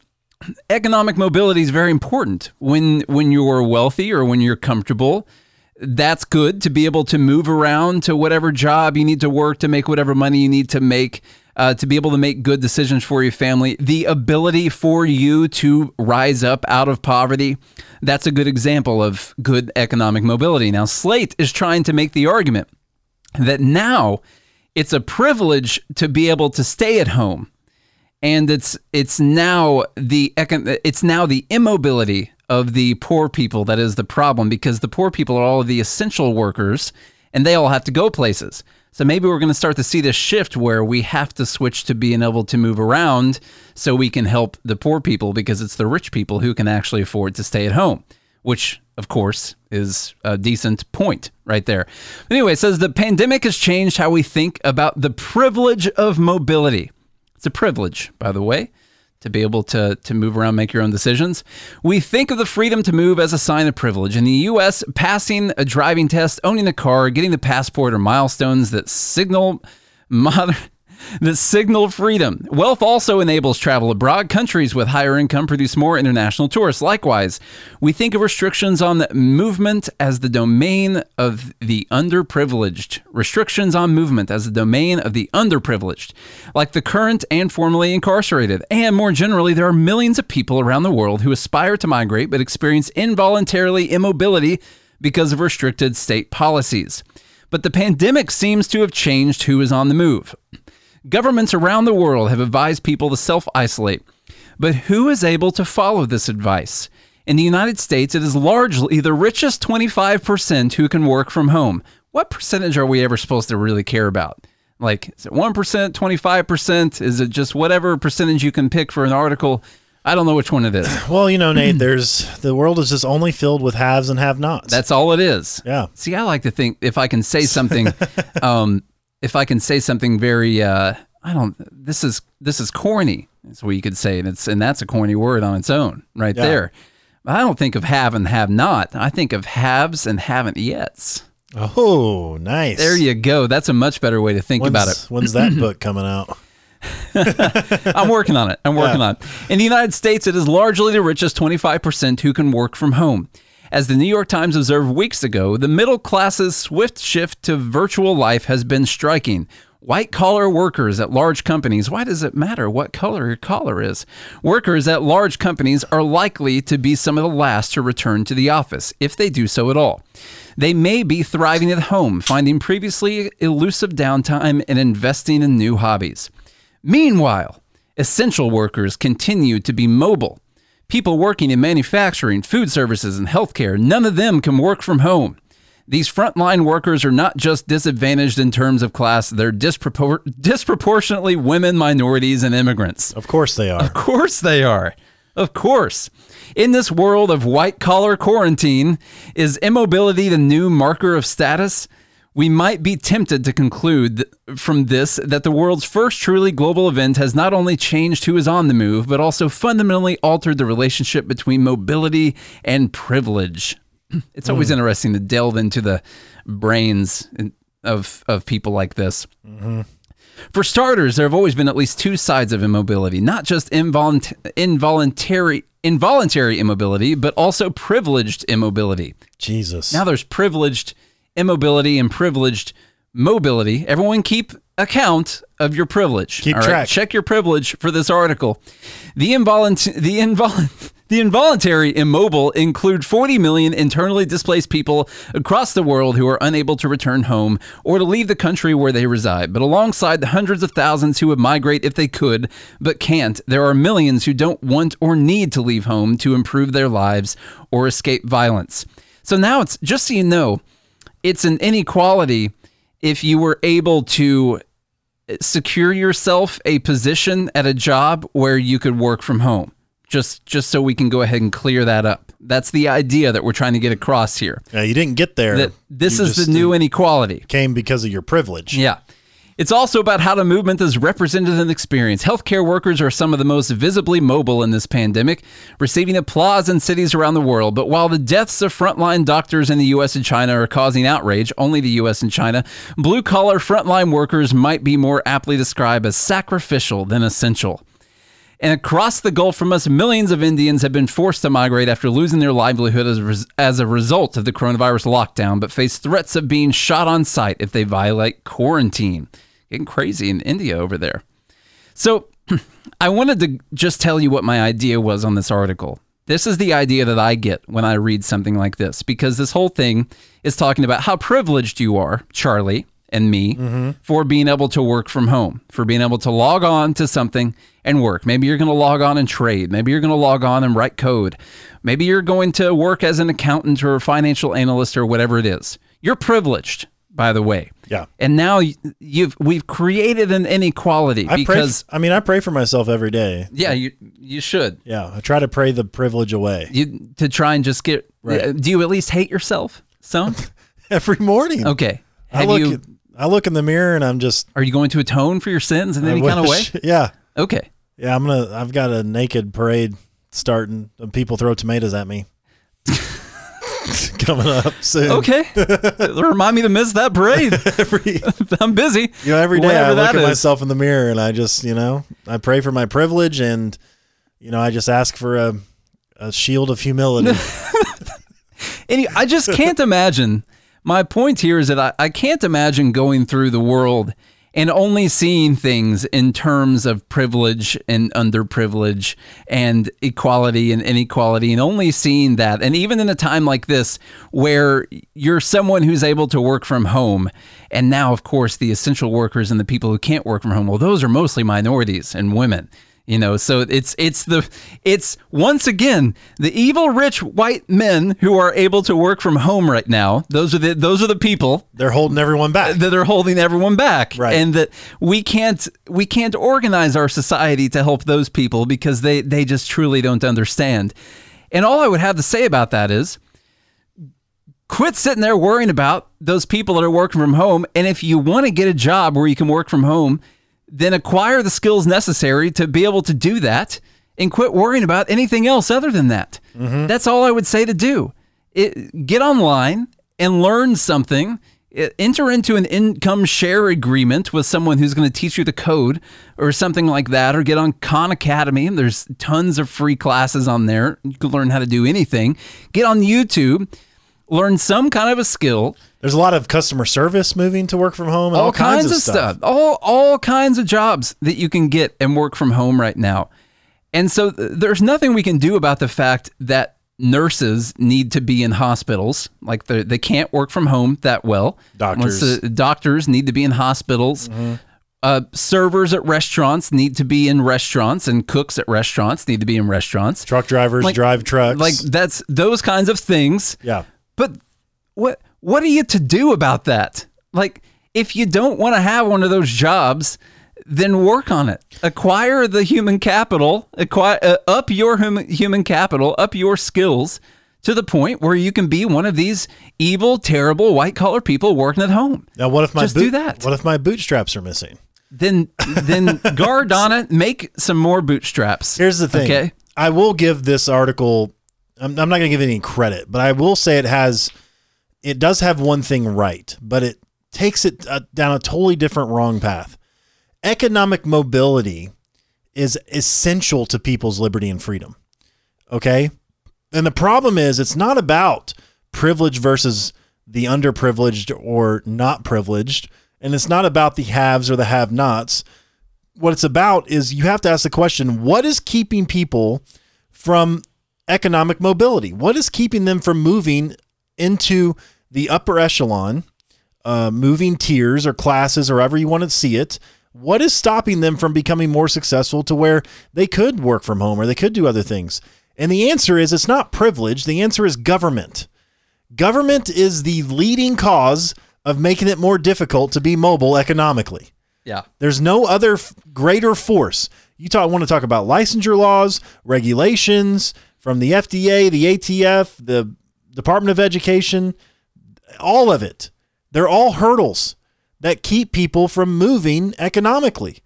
Speaker 3: economic mobility is very important when when you're wealthy or when you're comfortable that's good to be able to move around to whatever job you need to work to make whatever money you need to make uh, to be able to make good decisions for your family the ability for you to rise up out of poverty that's a good example of good economic mobility now slate is trying to make the argument that now it's a privilege to be able to stay at home and it's it's now the econ- it's now the immobility of the poor people that is the problem because the poor people are all of the essential workers and they all have to go places. So maybe we're going to start to see this shift where we have to switch to being able to move around so we can help the poor people because it's the rich people who can actually afford to stay at home, which of course is a decent point right there. Anyway, it says the pandemic has changed how we think about the privilege of mobility. It's a privilege, by the way, to be able to, to move around, make your own decisions. We think of the freedom to move as a sign of privilege. In the U.S., passing a driving test, owning a car, getting the passport are milestones that signal [LAUGHS] modern. That signal freedom. Wealth also enables travel abroad. Countries with higher income produce more international tourists. Likewise, we think of restrictions on movement as the domain of the underprivileged. Restrictions on movement as the domain of the underprivileged, like the current and formerly incarcerated. And more generally, there are millions of people around the world who aspire to migrate but experience involuntarily immobility because of restricted state policies. But the pandemic seems to have changed who is on the move. Governments around the world have advised people to self isolate. But who is able to follow this advice? In the United States, it is largely the richest 25% who can work from home. What percentage are we ever supposed to really care about? Like, is it 1%, 25%? Is it just whatever percentage you can pick for an article? I don't know which one it is. [CLEARS THROAT]
Speaker 2: Well, you know, Nate, [CLEARS THROAT] there's the world is just only filled with haves and have-nots.
Speaker 3: That's all it is.
Speaker 2: Yeah.
Speaker 3: See, I like to think if I can say something, [LAUGHS] um, if I can say something very, uh, I don't. This is this is corny. That's what you could say, and it's and that's a corny word on its own, right
Speaker 2: Yeah.
Speaker 3: there. I don't think of have and have not. I think of haves and haven't yet's.
Speaker 2: oh, nice.
Speaker 3: There you go. That's a much better way to think
Speaker 2: when's,
Speaker 3: about it.
Speaker 2: When's that [CLEARS THROAT] book coming out? [LAUGHS]
Speaker 3: I'm working on it. I'm working
Speaker 2: Yeah.
Speaker 3: on it. In the United States, it is largely the richest 25% who can work from home. As the New York Times observed weeks ago, the middle class's swift shift to virtual life has been striking. White collar workers at large companies, why does it matter what color your collar is? Workers at large companies are likely to be some of the last to return to the office, if they do so at all. They may be thriving at home, finding previously elusive downtime and investing in new hobbies. Meanwhile, essential workers continue to be mobile. People working in manufacturing, food services, and healthcare, none of them can work from home. These frontline workers are not just disadvantaged in terms of class, they're dispropor- disproportionately women, minorities, and immigrants.
Speaker 2: Of course they are.
Speaker 3: Of course they are. Of course. In this world of white collar quarantine, is immobility the new marker of status? We might be tempted to conclude from this that the world's first truly global event has not only changed who is on the move, but also fundamentally altered the relationship between mobility and privilege. [CLEARS THROAT] It's always mm. interesting to delve into the brains of, of people like this. Mm-hmm. For starters, there have always been at least two sides of immobility, not just involunt- involuntary involuntary immobility, but also privileged immobility.
Speaker 2: Jesus.
Speaker 3: Now there's privileged immobility and privileged mobility. Everyone keep account of your privilege.
Speaker 2: Keep
Speaker 3: all right?
Speaker 2: track.
Speaker 3: Check your privilege for this article. The involunt the invol [LAUGHS] the involuntary immobile include 40 million internally displaced people across the world who are unable to return home or to leave the country where they reside. But alongside the hundreds of thousands who would migrate if they could but can't, there are millions who don't want or need to leave home to improve their lives or escape violence. So now it's just so you know, it's an inequality if you were able to secure yourself a position at a job where you could work from home. Just just so we can go ahead and clear that up. That's the idea that we're trying to get across here.
Speaker 2: yeah, you didn't get there.
Speaker 3: That this
Speaker 2: You
Speaker 3: is the new
Speaker 2: uh,
Speaker 3: inequality.
Speaker 2: came because of your privilege.
Speaker 3: Yeah. It's also about how the movement is represented and experienced. Healthcare workers are some of the most visibly mobile in this pandemic, receiving applause in cities around the world. But while the deaths of frontline doctors in the US and China are causing outrage, only the US and China, blue collar frontline workers might be more aptly described as sacrificial than essential. And across the Gulf from us, millions of Indians have been forced to migrate after losing their livelihood as, a res- as a result of the coronavirus lockdown, but face threats of being shot on sight if they violate quarantine. Getting crazy in India over there. So, [CLEARS THROAT] I wanted to just tell you what my idea was on this article. This is the idea that I get when I read something like this, because this whole thing is talking about how privileged you are, Charlie and me, mm-hmm. for being able to work from home, for being able to log on to something and work. Maybe you're going to log on and trade. Maybe you're going to log on and write code. Maybe you're going to work as an accountant or a financial analyst or whatever it is. You're privileged, by the way.
Speaker 2: Yeah.
Speaker 3: And now you've we've created an inequality
Speaker 2: I pray.
Speaker 3: because
Speaker 2: f- I mean, I pray for myself every day.
Speaker 3: yeah, you you should.
Speaker 2: Yeah, I try to pray the privilege away
Speaker 3: You to try and just get.
Speaker 2: Right.
Speaker 3: uh, Do you at least hate yourself? Some. [LAUGHS]
Speaker 2: every morning.
Speaker 3: Okay.
Speaker 2: I look.
Speaker 3: you?
Speaker 2: I look in the mirror and I'm just.
Speaker 3: Are you going to atone for your sins in
Speaker 2: I
Speaker 3: any kind of way? [LAUGHS]
Speaker 2: Yeah,
Speaker 3: Okay.
Speaker 2: yeah. I'm gonna. I've got a naked parade starting. and People throw tomatoes at me. [LAUGHS] [LAUGHS] Coming up soon.
Speaker 3: Okay. [LAUGHS] Remind me to miss that parade. [LAUGHS]
Speaker 2: Every
Speaker 3: I'm busy.
Speaker 2: you know, every day I look at
Speaker 3: is.
Speaker 2: myself in the mirror and I just, you know, I pray for my privilege and, you know, I just ask for a, a shield of humility.
Speaker 3: and I just can't imagine. My point here is that I, I can't imagine going through the world and only seeing things in terms of privilege and underprivilege and equality and inequality and only seeing that. And even in a time like this where you're someone who's able to work from home, and now, of course, the essential workers and the people who can't work from home, well, those are mostly minorities and women. You know, so it's it's the it's once again the evil rich white men who are able to work from home right now. Those are the those are the people
Speaker 2: They're holding everyone back.
Speaker 3: that are holding everyone back
Speaker 2: Right.
Speaker 3: and that we can't we can't organize our society to help those people because they they just truly don't understand and all i would have to say about that is quit sitting there worrying about those people that are working from home and if you want to get a job where you can work from home then acquire the skills necessary to be able to do that and quit worrying about anything else other than that. Mm-hmm. That's all i would say to do. It, get online and learn something. Enter into an income share agreement with someone who's going to teach you the code or something like that or get on khan academy and there's tons of free classes on there. You can learn how to do anything. Get on youtube learn some kind of a skill
Speaker 2: There's a lot of customer service moving to work from home. And all,
Speaker 3: all, kinds, of stuff. all all kinds of jobs that you can get and work from home right now and so th- there's nothing we can do about the fact that nurses need to be in hospitals like they they can't work from home that well
Speaker 2: Doctors.
Speaker 3: Doctors need to be in hospitals uh, servers at restaurants need to be in restaurants and cooks at restaurants need to be in restaurants
Speaker 2: Truck drivers
Speaker 3: Like-
Speaker 2: drive trucks.
Speaker 3: like that's those kinds of things
Speaker 2: yeah.
Speaker 3: But what what are you to do about that? Like if you don't want to have one of those jobs, then work on it. Acquire the human capital, acquire uh, up your hum, human capital, up your skills to the point where you can be one of these evil, terrible white collar people working at home.
Speaker 2: Now, what if my
Speaker 3: Just
Speaker 2: boot-
Speaker 3: do that.
Speaker 2: What if my bootstraps are missing?
Speaker 3: Then then guard on it, make some more bootstraps.
Speaker 2: Here's the thing.
Speaker 3: Okay.
Speaker 2: I will give this article. I'm, I'm not going to give it any credit, but I will say it has. It does have one thing right, but it takes it uh, down a totally different wrong path. Economic mobility is essential to people's liberty and freedom. Okay. And the problem is, it's not about privilege versus the underprivileged or not privileged. And it's not about the haves or the have nots. What it's about is you have to ask the question what is keeping people from economic mobility? What is keeping them from moving into the upper echelon, uh, moving tiers or classes or however you want to see it? What is stopping them from becoming more successful to where they could work from home or they could do other things? And the answer is it's not privilege. The answer is government. Government is the leading cause of making it more difficult to be mobile economically.
Speaker 3: Yeah.
Speaker 2: There's no other f- greater force. You talk, want to talk about licensure laws, regulations from the FDA, the ATF, the Department of Education, all of it. They're all hurdles that keep people from moving economically.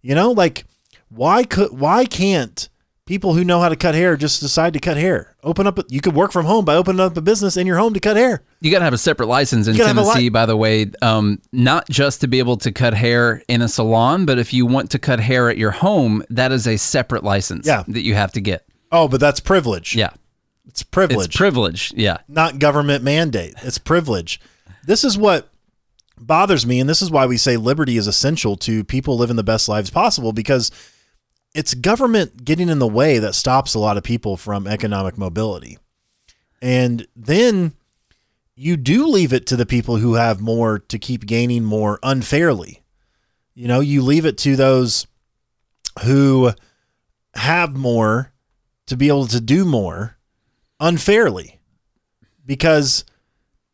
Speaker 2: You know, like why could why can't people who know how to cut hair just decide to cut hair? Open up you could work from home by opening up a business in your home to cut hair.
Speaker 3: You got to have a separate license in
Speaker 2: You gotta have a
Speaker 3: Tennessee,
Speaker 2: li-
Speaker 3: by the way. Um, not just to be able to cut hair in a salon, but if you want to cut hair at your home, that is a separate license
Speaker 2: Yeah.
Speaker 3: that you have to get.
Speaker 2: Oh, but that's privilege.
Speaker 3: Yeah.
Speaker 2: It's privilege.
Speaker 3: It's privilege. Yeah.
Speaker 2: not government mandate. It's privilege. This is what bothers me, and this is why we say liberty is essential to people living the best lives possible because it's government getting in the way that stops a lot of people from economic mobility. And then you do leave it to the people who have more to keep gaining more unfairly. You know, you leave it to those who have more to be able to do more unfairly because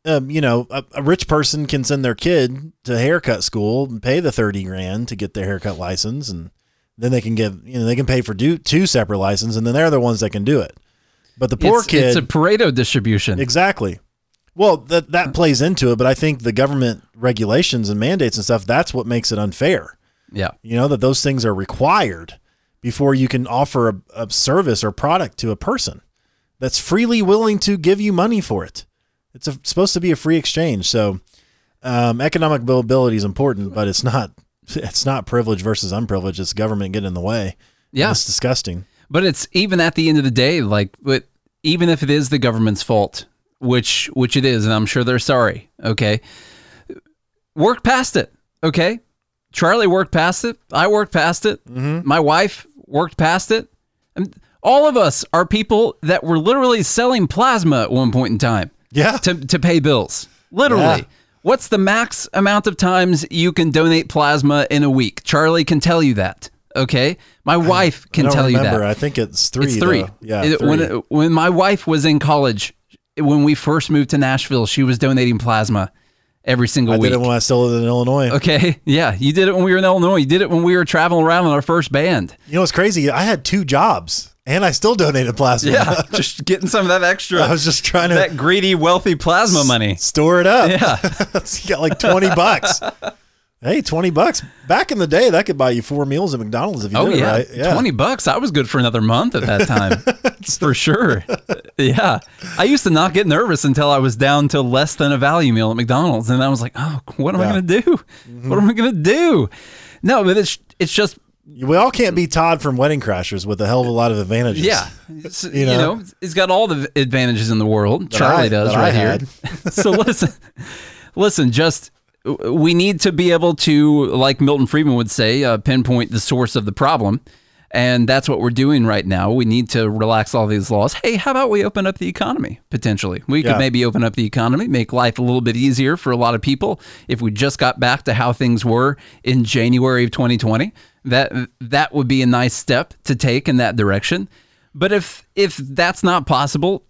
Speaker 2: um, you know a, a rich person can send their kid to haircut school and pay the 30 grand to get their haircut license and then they can give you know they can pay for do, two separate licenses and then they're the ones that can do it. But the poor
Speaker 3: it's,
Speaker 2: kid
Speaker 3: It's a Pareto distribution.
Speaker 2: exactly. Well that that plays into it but i think the government regulations and mandates and stuff that's what makes it unfair.
Speaker 3: Yeah.
Speaker 2: you know that those things are required before you can offer a, a service or product to a person that's freely willing to give you money for it. It's a, supposed to be a free exchange. So um, economic mobility is important but it's not it's not privilege versus unprivileged it's government getting in the way
Speaker 3: Yeah.
Speaker 2: it's disgusting
Speaker 3: But it's even at the end of the day, like, but even if it is the government's fault, which which it is, and I'm sure they're sorry. Okay, work past it. Okay, Charlie worked past it. I worked past it. Mm-hmm. My wife worked past it. And all of us are people that were literally selling plasma at one point in time
Speaker 2: yeah
Speaker 3: to to pay bills. Literally.
Speaker 2: Yeah.
Speaker 3: What's the max amount of times you can donate plasma in a week? Charlie can tell you that. Okay, my wife can
Speaker 2: I
Speaker 3: tell
Speaker 2: remember.
Speaker 3: you that.
Speaker 2: I think it's three.
Speaker 3: It's three.
Speaker 2: though. Yeah,
Speaker 3: It-
Speaker 2: three.
Speaker 3: When when my wife was in college, when we first moved to Nashville, she was donating plasma every single
Speaker 2: I
Speaker 3: week.
Speaker 2: did it when I still lived in Illinois.
Speaker 3: okay, [LAUGHS] yeah, you did it when we were in Illinois. You did it when we were traveling around in our first band.
Speaker 2: You know what's crazy? I had two jobs, and I still donated plasma.
Speaker 3: Yeah, [LAUGHS] just getting some of that extra.
Speaker 2: I was just trying to
Speaker 3: that greedy, wealthy plasma money.
Speaker 2: store it up.
Speaker 3: Yeah. [LAUGHS]
Speaker 2: you got like twenty bucks. [LAUGHS] Hey, twenty bucks. Back in the day, that could buy you four meals at McDonald's if you
Speaker 3: Oh
Speaker 2: did
Speaker 3: yeah.
Speaker 2: it right.
Speaker 3: twenty bucks. I was good for another month at that time, for sure. Yeah, I used to not get nervous until I was down to less than a value meal at McDonald's, and I was like, "Oh, what am I going to do? Mm-hmm. What am I going to do?" No, but it's it's just
Speaker 2: We all can't be Todd from Wedding Crashers with a hell of a lot of advantages.
Speaker 3: yeah, It's- you,
Speaker 2: know?
Speaker 3: know? he's got all the advantages in the world.
Speaker 2: That
Speaker 3: Charlie
Speaker 2: I-
Speaker 3: does right here. [LAUGHS] so listen, listen, just we need to be able to, like Milton Friedman would say, uh, pinpoint the source of the problem. And that's what we're doing right now. We need to relax all these laws. Hey, how about we open up the economy potentially? We
Speaker 2: Yeah.
Speaker 3: could maybe open up the economy, make life a little bit easier for a lot of people. If we just got back to how things were in January of 2020, that that would be a nice step to take in that direction. But if if that's not possible,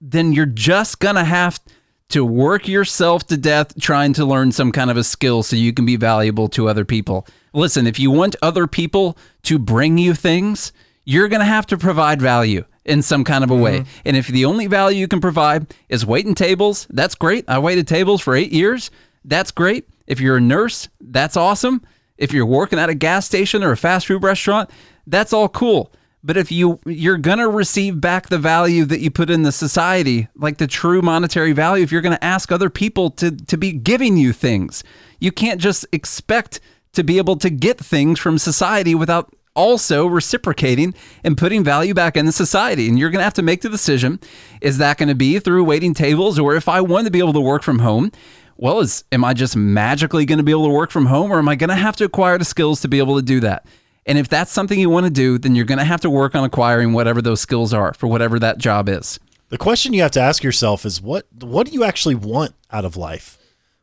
Speaker 3: then you're just gonna have to work yourself to death trying to learn some kind of a skill so you can be valuable to other people. Listen, if you want other people to bring you things, you're gonna have to provide value in some kind of a way. Mm-hmm. And if the only value you can provide is waiting tables, that's great. I waited tables for eight years. That's great. If you're a nurse, that's awesome. If you're working at a gas station or a fast food restaurant, that's all cool. But if you you're gonna receive back the value that you put in the society, like the true monetary value, if you're gonna ask other people to to be giving you things, you can't just expect to be able to get things from society without also reciprocating and putting value back in the society. And you're gonna have to make the decision: is that gonna be through waiting tables, or if I want to be able to work from home? Well, is am I just magically going to be able to work from home, or am I going to have to acquire the skills to be able to do that? And if that's something you want to do, then you're going to have to work on acquiring whatever those skills are for whatever that job is.
Speaker 2: The question you have to ask yourself is what what do you actually want out of life?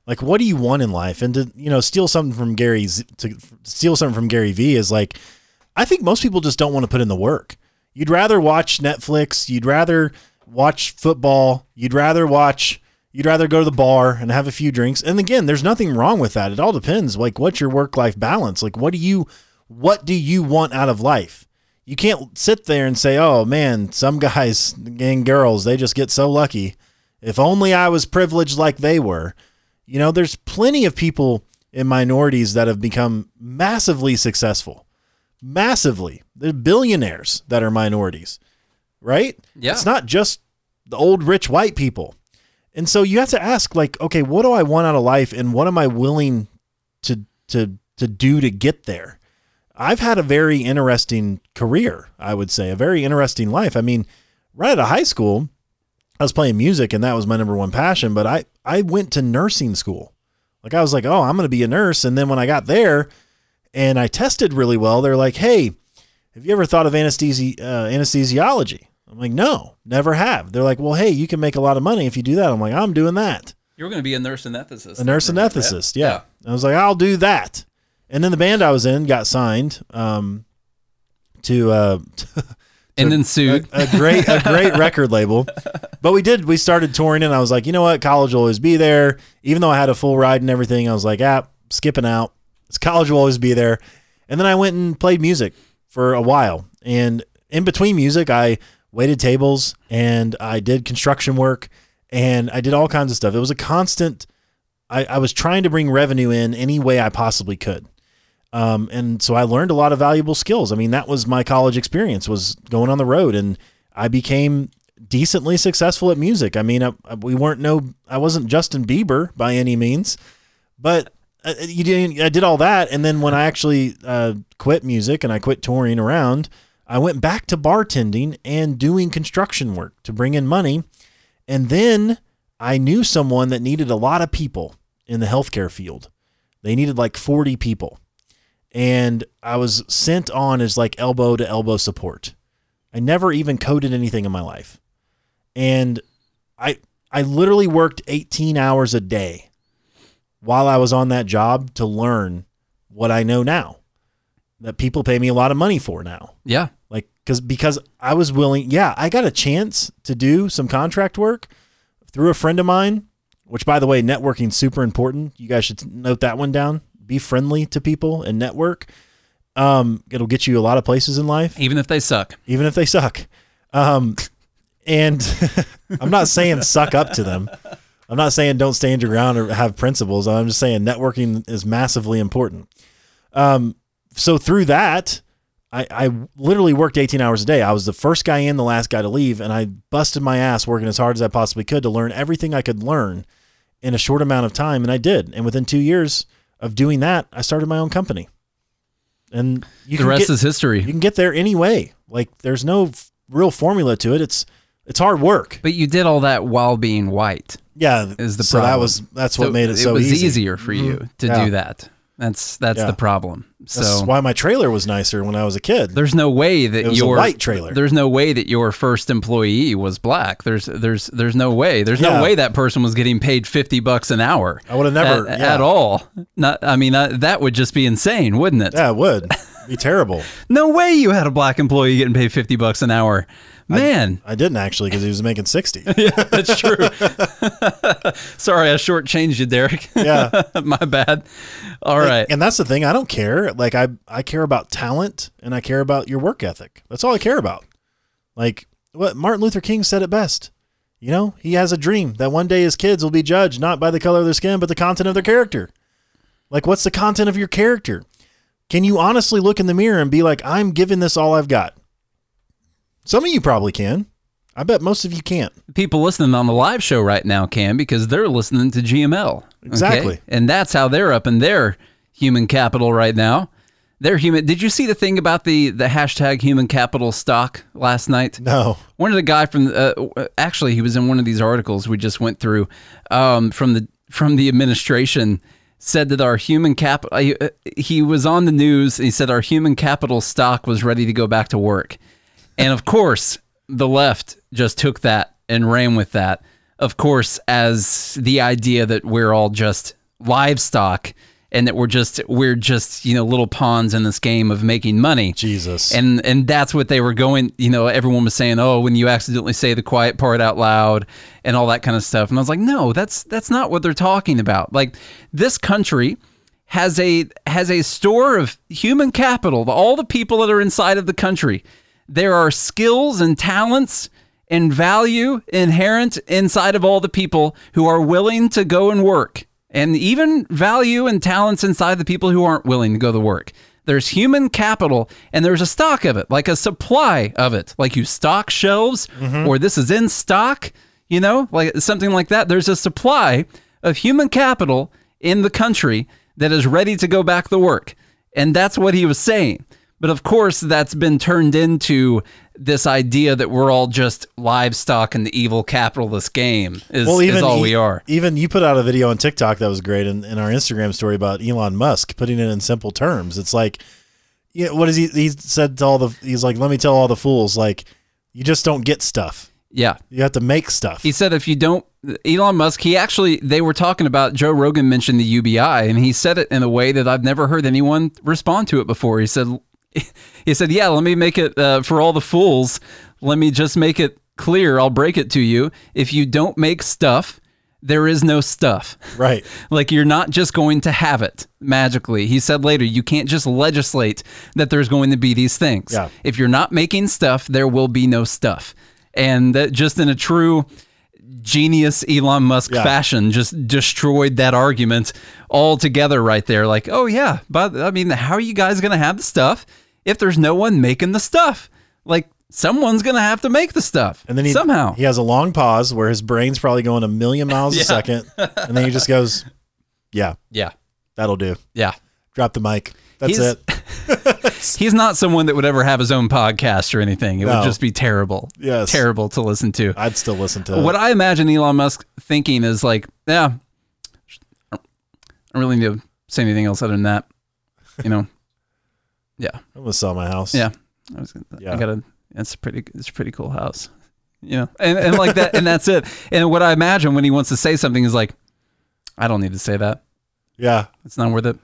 Speaker 2: Like what do you want in life? And to you know steal something from Gary's to steal something from Gary Vee is like I think most people just don't want to put in the work. You'd rather watch Netflix, you'd rather watch football, you'd rather watch you'd rather go to the bar and have a few drinks. And again, there's nothing wrong with that. It all depends like what's your work-life balance? Like what do you what do you want out of life? You can't sit there and say, "Oh man, some guys and girls, they just get so lucky. If only I was privileged like they were." You know, there's plenty of people in minorities that have become massively successful. Massively. They're billionaires that are minorities. Right?
Speaker 3: Yeah.
Speaker 2: It's not just the old rich white people. And so you have to ask like, okay, what do I want out of life and what am I willing to to to do to get there? I've had a very interesting career, I would say, a very interesting life. I mean, right out of high school, I was playing music and that was my number one passion, but I I went to nursing school. Like I was like, "Oh, I'm going to be a nurse." And then when I got there and I tested really well, they're like, "Hey, have you ever thought of anesthesi- uh, anesthesiology?" I'm like, "No, never have." They're like, "Well, hey, you can make a lot of money if you do that." I'm like, "I'm doing that."
Speaker 3: You're going to be a nurse anesthetist.
Speaker 2: A nurse anesthetist, yeah. I was like, I'll do that. And then the band I was in got signed um, to uh, [LAUGHS]
Speaker 3: And then sued.
Speaker 2: a, a great a great [LAUGHS] record label. But we did we started touring and I was like, you know what, college will always be there. Even though I had a full ride and everything, I was like, ah, skipping out. It's college will always be there. And then I went and played music for a while. And in between music, I waited tables and I did construction work and I did all kinds of stuff. It was a constant I, I was trying to bring revenue in any way I possibly could. Um, and so I learned a lot of valuable skills. I mean, that was my college experience was going on the road and I became decently successful at music. I mean, I, I- we weren't no, I wasn't Justin Bieber by any means, but uh, you didn't, I did all that. And then when I actually uh, quit music and I quit touring around, I went back to bartending and doing construction work to bring in money. And then I knew someone that needed a lot of people in the healthcare field. They needed like 40 people. And I was sent on as like elbow to elbow support. I never even coded anything in my life. And I I literally worked 18 hours a day while I was on that job to learn what I know now. that people pay me a lot of money for now.
Speaker 3: Yeah.
Speaker 2: Like cuz because I was willing, yeah, I got a chance to do some contract work through a friend of mine, which by the way, networking super important. You guys should note that one down. Be friendly to people and network. Um, it'll get you a lot of places in life
Speaker 3: Even if they suck.
Speaker 2: even if they suck. Um, and [LAUGHS] I'm not saying suck up to them. I'm not saying don't stand your ground or have principles. I'm just saying networking is massively important. Um, so through that, I, I literally worked 18 hours a day. I was the first guy in, the last guy to leave, and I busted my ass working as hard as I possibly could to learn everything I could learn in a short amount of time, and I did. And within two years of doing that, I started my own company. And you
Speaker 3: The
Speaker 2: can
Speaker 3: rest
Speaker 2: get-
Speaker 3: is history.
Speaker 2: you can get there anyway. Like there's no f- real formula to it. It's it's hard work.
Speaker 3: But you did all that while being white.
Speaker 2: Yeah,
Speaker 3: Is the
Speaker 2: so
Speaker 3: problem.
Speaker 2: that was that's what made it so
Speaker 3: was
Speaker 2: easy. Mm-hmm.
Speaker 3: easier for you to
Speaker 2: Yeah.
Speaker 3: do that. That's that's
Speaker 2: Yeah.
Speaker 3: the problem.
Speaker 2: That's
Speaker 3: So
Speaker 2: why my trailer was nicer when I was a kid.
Speaker 3: there's no way that
Speaker 2: It was a
Speaker 3: your
Speaker 2: white trailer.
Speaker 3: There's no way that your first employee was black. There's there's there's no way. There's
Speaker 2: Yeah.
Speaker 3: no way that person was getting paid 50 bucks an hour.
Speaker 2: I would've never-
Speaker 3: at,
Speaker 2: yeah.
Speaker 3: at all. Not I mean uh, that would just be insane, wouldn't it?
Speaker 2: Yeah, it would be terrible.
Speaker 3: No way you had a black employee getting paid 50 bucks an hour. Man,
Speaker 2: I didn't actually because he was making 60. [LAUGHS]
Speaker 3: yeah, that's true. [LAUGHS] Sorry, I shortchanged you, Derek.
Speaker 2: Yeah, [LAUGHS]
Speaker 3: My bad. All right.
Speaker 2: and that's the thing. I don't care. Like I I care about talent and I care about your work ethic. That's all I care about. Like what Martin Luther King said it best. You know, he has a dream that one day his kids will be judged not by the color of their skin, but the content of their character. Like, what's the content of your character? Can you honestly look in the mirror and be like, I'm giving this all I've got? Some of you probably can. I bet most of you can't.
Speaker 3: people listening on the live show right now can because they're listening to GML. okay?
Speaker 2: Exactly.
Speaker 3: And that's how they're up in their human capital right now. They're human. Did you see the thing about the the hashtag human capital stock last night?
Speaker 2: No.
Speaker 3: One of the guy from uh, actually he was in one of these articles we just went through um, from the from the administration said that our human capital uh, he was on the news he said our human capital stock was ready to go back to work. And of course, the left just took that and ran with that. Of course, as the idea that we're all just livestock and that we're just we're just, you know, little pawns in this game of making money.
Speaker 2: Jesus.
Speaker 3: And and that's what they were going, you know, everyone was saying, "Oh, when you accidentally say the quiet part out loud and all that kind of stuff." And I was like, "No, that's that's not what they're talking about." Like this country has a has a store of human capital, all the people that are inside of the country. There are skills and talents and value inherent inside of all the people who are willing to go and work. And even value and talents inside the people who aren't willing to go to work. There's human capital and there's a stock of it, like a supply of it. Like you stock shelves mm-hmm. or this is in stock, you know, like something like that. There's a supply of human capital in the country that is ready to go back to work. And that's what he was saying. But of course, that's been turned into this idea that we're all just livestock in the evil capitalist game is, is all we are.
Speaker 2: Even you put out a video on TikTok that was great, in, in our Instagram story about Elon Musk putting it in simple terms. It's like, yeah, what is he? He said to all the, he's like, let me tell all the fools, like, you just don't get stuff.
Speaker 3: Yeah.
Speaker 2: You have to make stuff.
Speaker 3: He said if you don't, Elon Musk, he actually, they were talking about, Joe Rogan mentioned the UBI, and he said it in a way that I've never heard anyone respond to it before. He said, [LAUGHS] he said, yeah, let me make it uh, for all the fools. Let me just make it clear. I'll break it to you. If you don't make stuff, there is no stuff. [LAUGHS]
Speaker 2: right.
Speaker 3: Like you're not just going to have it magically. He said later, you can't just legislate that there's going to be these things.
Speaker 2: Yeah.
Speaker 3: If you're not making stuff, there will be no stuff. And that just in a true genius Elon Musk
Speaker 2: Yeah.
Speaker 3: fashion, just destroyed that argument altogether right there. Like, oh yeah, but I mean, how are you guys going to have the stuff if there's no one making the stuff? Like someone's to have to make the stuff.
Speaker 2: And then he
Speaker 3: somehow.
Speaker 2: he has a long pause where his brain's probably going a million miles a [LAUGHS] second, and then he just goes, "Yeah,
Speaker 3: yeah.
Speaker 2: that'll do."
Speaker 3: Yeah.
Speaker 2: Drop the mic. That's
Speaker 3: He's-
Speaker 2: it. [LAUGHS]
Speaker 3: He's not someone that would ever have his own podcast or anything. It
Speaker 2: No.
Speaker 3: would just be terrible.
Speaker 2: Yes.
Speaker 3: Terrible to listen to.
Speaker 2: I'd still listen to
Speaker 3: What
Speaker 2: it.
Speaker 3: I imagine Elon Musk thinking is like, yeah, I don't really need to say anything else other than that. You know? Yeah.
Speaker 2: I'm gonna sell my house.
Speaker 3: Yeah. I was gonna,
Speaker 2: Yeah.
Speaker 3: I gotta it's a pretty it's a pretty cool house. You know? And and like that and that's it. And what I imagine when he wants to say something is like, I don't need to say that.
Speaker 2: yeah.
Speaker 3: It's not worth it.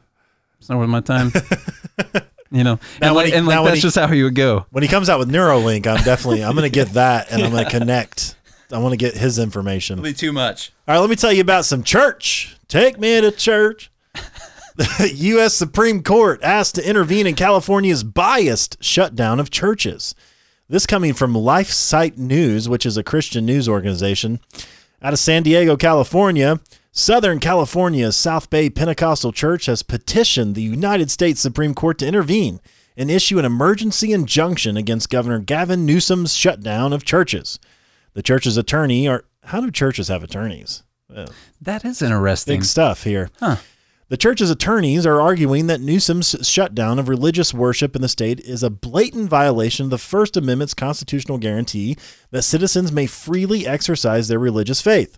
Speaker 3: It's not worth my time. [LAUGHS] You know,
Speaker 2: Now
Speaker 3: and,
Speaker 2: when
Speaker 3: like,
Speaker 2: he-
Speaker 3: and like
Speaker 2: now when
Speaker 3: that's
Speaker 2: he-
Speaker 3: just how he would go.
Speaker 2: When he comes out with Neuralink, I'm definitely I'm going to get that and I'm going [LAUGHS] to connect. I want to get his information.
Speaker 3: Be too much.
Speaker 2: All right, let me tell you about some church. Take me to church. The [LAUGHS] U.S. Supreme Court asked to intervene in California's biased shutdown of churches. This coming from LifeSite News, which is a Christian news organization out of San Diego, California. Southern California's South Bay Pentecostal Church has petitioned the United States Supreme Court to intervene and issue an emergency injunction against Governor Gavin Newsom's shutdown of churches. The church's attorney, or how do churches have attorneys?
Speaker 3: That is interesting.
Speaker 2: Big stuff here. The church's attorneys are arguing that Newsom's shutdown of religious worship in the state is a blatant violation of the First Amendment's constitutional guarantee that citizens may freely exercise their religious faith.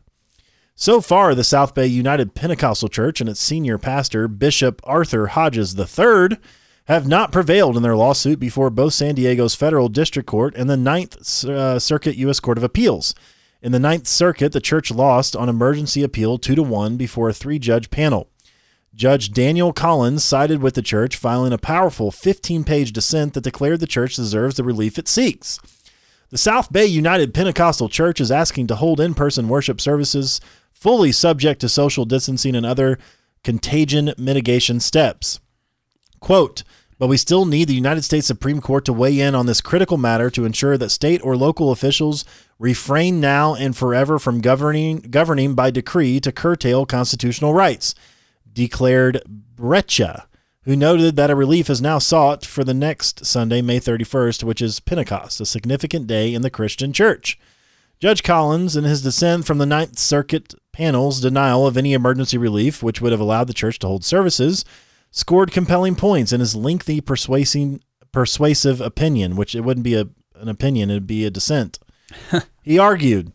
Speaker 2: So far, the South Bay United Pentecostal Church and its senior pastor, Bishop Arthur Hodges III, have not prevailed in their lawsuit before both San Diego's Federal District Court and the Ninth uh, Circuit U.S. Court of Appeals. In the Ninth Circuit, the church lost on emergency appeal 2 to 1 before a three judge panel. Judge Daniel Collins sided with the church, filing a powerful 15 page dissent that declared the church deserves the relief it seeks. The South Bay United Pentecostal Church is asking to hold in person worship services fully subject to social distancing and other contagion mitigation steps. Quote, but we still need the United States Supreme Court to weigh in on this critical matter to ensure that state or local officials refrain now and forever from governing governing by decree to curtail constitutional rights, declared Brejcha, who noted that a relief is now sought for the next Sunday, May 31st, which is Pentecost, a significant day in the Christian church. Judge Collins, in his dissent from the Ninth Circuit panel's denial of any emergency relief, which would have allowed the church to hold services, scored compelling points in his lengthy, persuasive, persuasive opinion, which it wouldn't be a, an opinion, it'd be a dissent. [LAUGHS] he argued,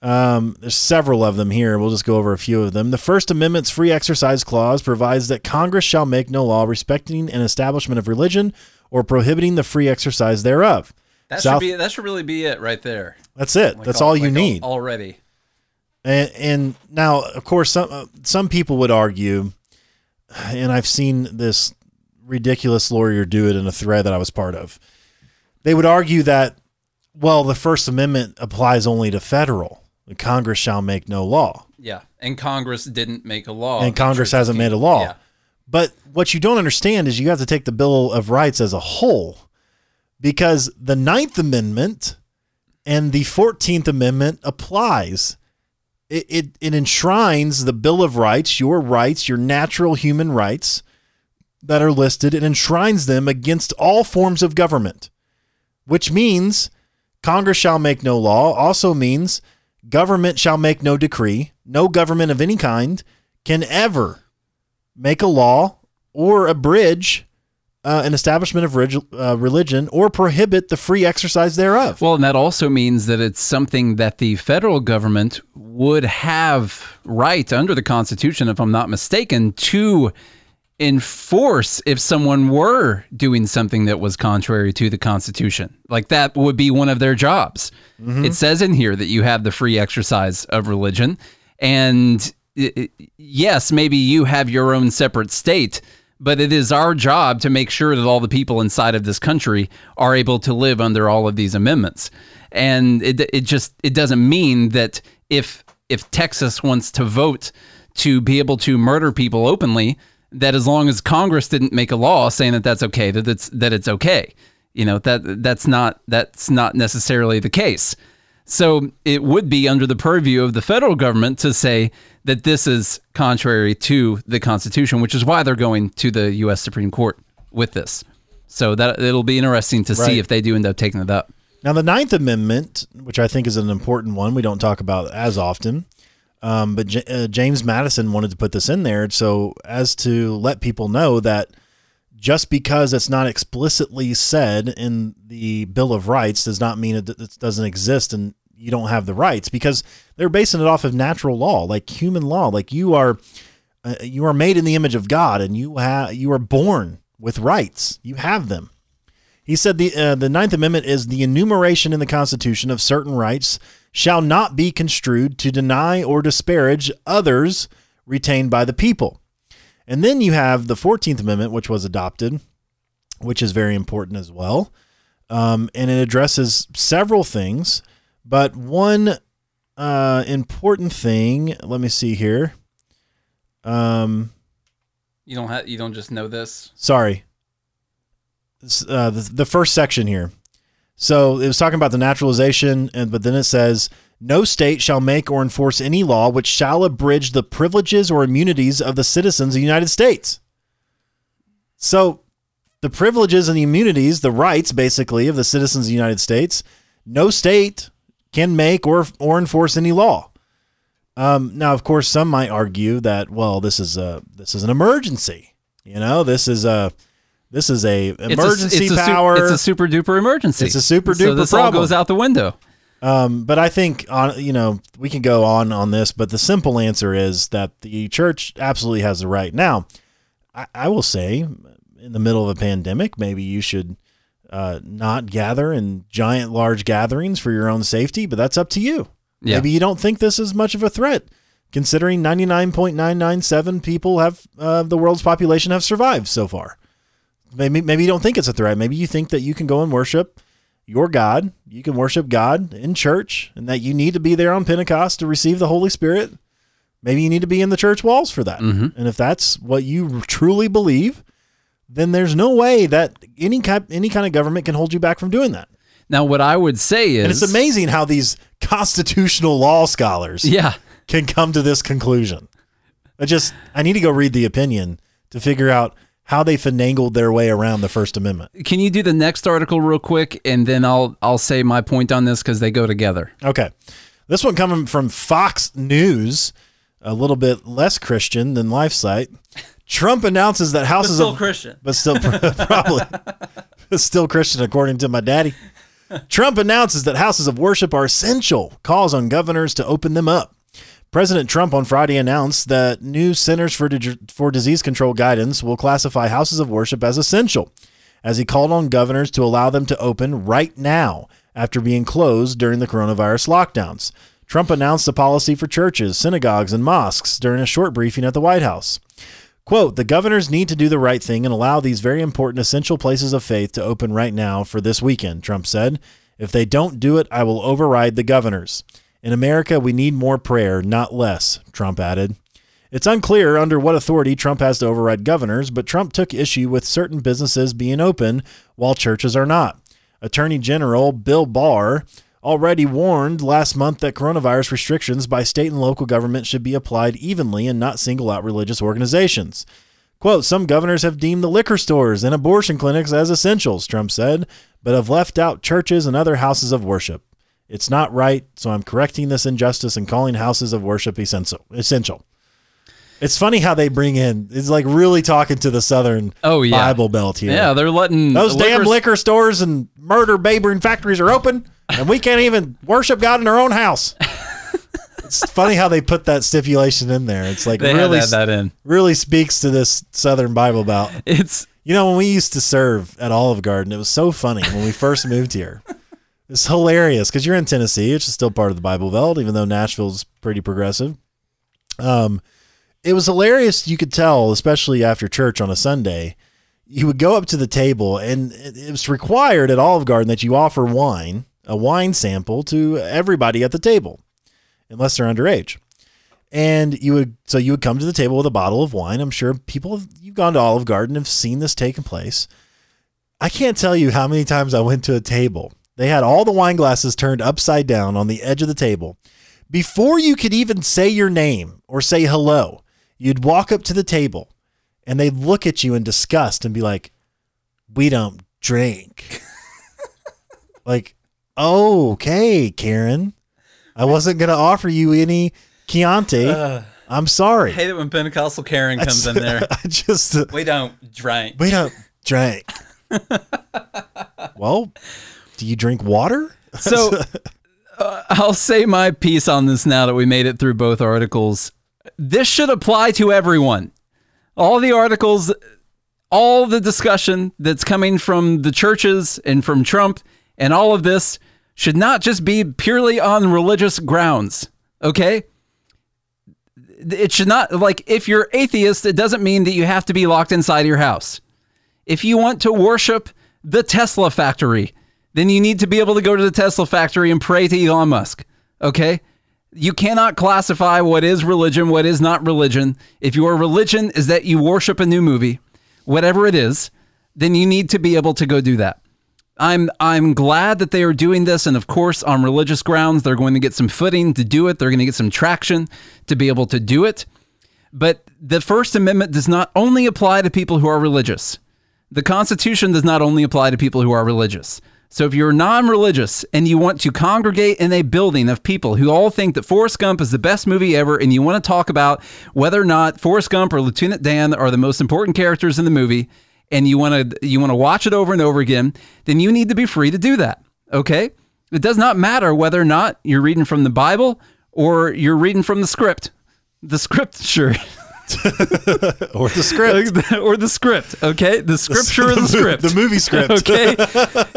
Speaker 2: um, there's several of them here. We'll just go over a few of them. The First Amendment's free exercise clause provides that Congress shall make no law respecting an establishment of religion or prohibiting the free exercise thereof.
Speaker 3: That
Speaker 2: South-
Speaker 3: should be that should really be it right there.
Speaker 2: That's it.
Speaker 3: Like
Speaker 2: That's all, you
Speaker 3: like
Speaker 2: need.
Speaker 3: already.
Speaker 2: And, and now, of course, some uh, some people would argue, and I've seen this ridiculous lawyer do it in a thread that I was part of. They would argue that, well, the First Amendment applies only to federal. Congress shall make no law,
Speaker 3: Yeah, and Congress didn't make a law.
Speaker 2: and Congress hasn't made a law.
Speaker 3: Yeah.
Speaker 2: But what you don't understand is you have to take the Bill of Rights as a whole, because the Ninth Amendment and the Fourteenth Amendment applies. It, it it enshrines the Bill of Rights, your rights, your natural human rights that are listed. It enshrines them against all forms of government, which means Congress shall make no law. Also means government shall make no decree. No government of any kind can ever make a law or abridge uh, an establishment of uh, religion or prohibit the free exercise thereof.
Speaker 3: Well, and that also means that it's something that the federal government would have right under the Constitution, if I'm not mistaken, to enforce if someone were doing something that was contrary to the Constitution. Like that would be one of their jobs. Mm-hmm. It says in here that you have the free exercise of religion. And yes, maybe you have your own separate state, but it is our job to make sure that all the people inside of this country are able to live under all of these amendments. And it, it just it doesn't mean that if if Texas wants to vote to be able to murder people openly, that as long as Congress didn't make a law saying that that's okay, that it's that it's okay. You know that that's not that's not necessarily the case. So it would be under the purview of the federal government to say that this is contrary to the Constitution, which is why they're going to the U.S. Supreme Court with this. So that it'll be interesting to
Speaker 2: Right.
Speaker 3: see if they do end up taking it up.
Speaker 2: Now, the Ninth Amendment, which I think is an important one, we don't talk about as often, um, but J- uh, James Madison wanted to put this in there so as to let people know that just because it's not explicitly said in the Bill of Rights does not mean it, it doesn't exist and you don't have the rights because they're basing it off of natural law, like human law. Like you are, uh, you are made in the image of God, and you have you are born with rights. You have them. He said the uh, the Ninth Amendment is the enumeration in the Constitution of certain rights shall not be construed to deny or disparage others retained by the people. And then you have the Fourteenth Amendment, which was adopted, which is very important as well. Um, and it addresses several things, but one uh, important thing, let me see here. Um,
Speaker 3: You don't have. You don't just know this.
Speaker 2: sorry. Uh, the, the first section here. So it was talking about the naturalization, and but then it says no state shall make or enforce any law which shall abridge the privileges or immunities of the citizens of the United States. So the privileges and the immunities, the rights basically of the citizens of the United States, no state can make or or enforce any law. Um, now, of course, some might argue that well, this is a this is an emergency. You know, this is a this is a
Speaker 3: It's a-
Speaker 2: emergency
Speaker 3: it's a, su-
Speaker 2: power.
Speaker 3: it's a super duper emergency.
Speaker 2: It's a super
Speaker 3: So
Speaker 2: duper
Speaker 3: this all
Speaker 2: problem.
Speaker 3: goes out the window.
Speaker 2: Um, but I think on you know we can go on on this, but the simple answer is that the church absolutely has the right. Now, I, I will say, in the middle of a pandemic, maybe you should uh, not gather in giant, large gatherings for your own safety, but that's up to you.
Speaker 3: Yeah.
Speaker 2: Maybe you don't think this is much of a threat, considering ninety nine point nine nine seven people have uh, the world's population have survived so far. Maybe maybe you don't think it's a threat. Maybe you think that you can go and worship your God. You can worship God in church, and that you need to be there on Pentecost to receive the Holy Spirit. Maybe you need to be in the church walls for that. Mm-hmm. And if that's what you truly believe, then there's no way that any kind any kind of government can hold you back from doing that.
Speaker 3: Now, what I would say is,
Speaker 2: And it's amazing how these constitutional law scholars [LAUGHS]
Speaker 3: Yeah.
Speaker 2: can come to this conclusion. I just I need to go read the opinion to figure out how they finagled their way around the First Amendment.
Speaker 3: Can you do the next article real quick, and then I'll I'll say my point on this because they go together.
Speaker 2: Okay. This one coming from Fox News, a little bit less Christian than LifeSite. Trump announces that houses
Speaker 3: still
Speaker 2: of
Speaker 3: Christian.
Speaker 2: but still [LAUGHS] probably still Christian according to my daddy. [LAUGHS] Trump announces that houses of worship are essential, calls on governors to open them up. President Trump on Friday announced that new Centers for, Di- for Disease Control guidance will classify houses of worship as essential, as he called on governors to allow them to open right now after being closed during the coronavirus lockdowns. Trump announced the policy for churches, synagogues, and mosques during a short briefing at the White House. Quote, the governors need to do the right thing and allow these very important essential places of faith to open right now for this weekend, Trump said. If they don't do it, I will override the governors. In America, we need more prayer, not less, Trump added. It's unclear under what authority Trump has to override governors, but Trump took issue with certain businesses being open while churches are not. Attorney General Bill Barr already warned last month that coronavirus restrictions by state and local government should be applied evenly and not single out religious organizations. Quote, some governors have deemed the liquor stores and abortion clinics as essentials, Trump said, but have left out churches and other houses of worship. It's not right, so I'm correcting this injustice and calling houses of worship essential. Essential. It's funny how they bring in. It's like really talking to the Southern
Speaker 3: Oh, yeah.
Speaker 2: Bible Belt here.
Speaker 3: Yeah, they're letting
Speaker 2: Those damn
Speaker 3: liquor-
Speaker 2: liquor stores and murder babering factories are open, and we can't even worship God in our own house. [LAUGHS] it's funny how they put that stipulation in there. It's like
Speaker 3: They
Speaker 2: really,
Speaker 3: that in.
Speaker 2: really speaks to this Southern Bible Belt.
Speaker 3: It's
Speaker 2: You know, when we used to serve at Olive Garden, it was so funny when we first moved here. It's hilarious because you're in Tennessee, which is still part of the Bible Belt, even though Nashville's pretty progressive. Um, it was hilarious. You could tell, especially after church on a Sunday, you would go up to the table, and it was required at Olive Garden that you offer wine, a wine sample to everybody at the table, unless they're underage and you would so you would come to the table with a bottle of wine. I'm sure people have, you've gone to Olive Garden have seen this taking place. I can't tell you how many times I went to a table. They had all the wine glasses turned upside down on the edge of the table. Before you could even say your name or say hello, you'd walk up to the table and they'd look at you in disgust and be like, "We don't drink." [LAUGHS] like, "Oh, okay, Karen. I wasn't going to offer you any Chianti. I'm sorry.
Speaker 3: I hate it when Pentecostal Karen comes in there. [LAUGHS]
Speaker 2: I just uh,
Speaker 3: We don't drink.
Speaker 2: we don't drink. [LAUGHS] well, do you drink water?
Speaker 3: So [LAUGHS] uh, I'll say my piece on this now that we made it through both articles. This should apply to everyone. All the articles, all the discussion that's coming from the churches and from Trump and all of this should not just be purely on religious grounds. Okay? It should not, like, if you're atheist, it doesn't mean that you have to be locked inside your house. If you want to worship the Tesla factory, then you need to be able to go to the Tesla factory and pray to Elon Musk. Okay? You cannot classify what is religion, what is not religion. If your religion is that you worship a new movie, whatever it is, then you need to be able to go do that. I'm I'm glad that they are doing this, and of course, on religious grounds, they're going to get some footing to do it. They're going to get some traction to be able to do it. But the First Amendment does not only apply to people who are religious. The Constitution does not only apply to people who are religious. So if you're non-religious and you want to congregate in a building of people who all think that Forrest Gump is the best movie ever, and you want to talk about whether or not Forrest Gump or Lieutenant Dan are the most important characters in the movie, and you want to you want to watch it over and over again, then you need to be free to do that. Okay? It does not matter whether or not you're reading from the Bible or you're reading from the script. The script, [LAUGHS] sure. [LAUGHS]
Speaker 2: or the script. [LAUGHS]
Speaker 3: or the script, okay? The scripture or the [LAUGHS]
Speaker 2: mo-
Speaker 3: script.
Speaker 2: the movie script.
Speaker 3: okay?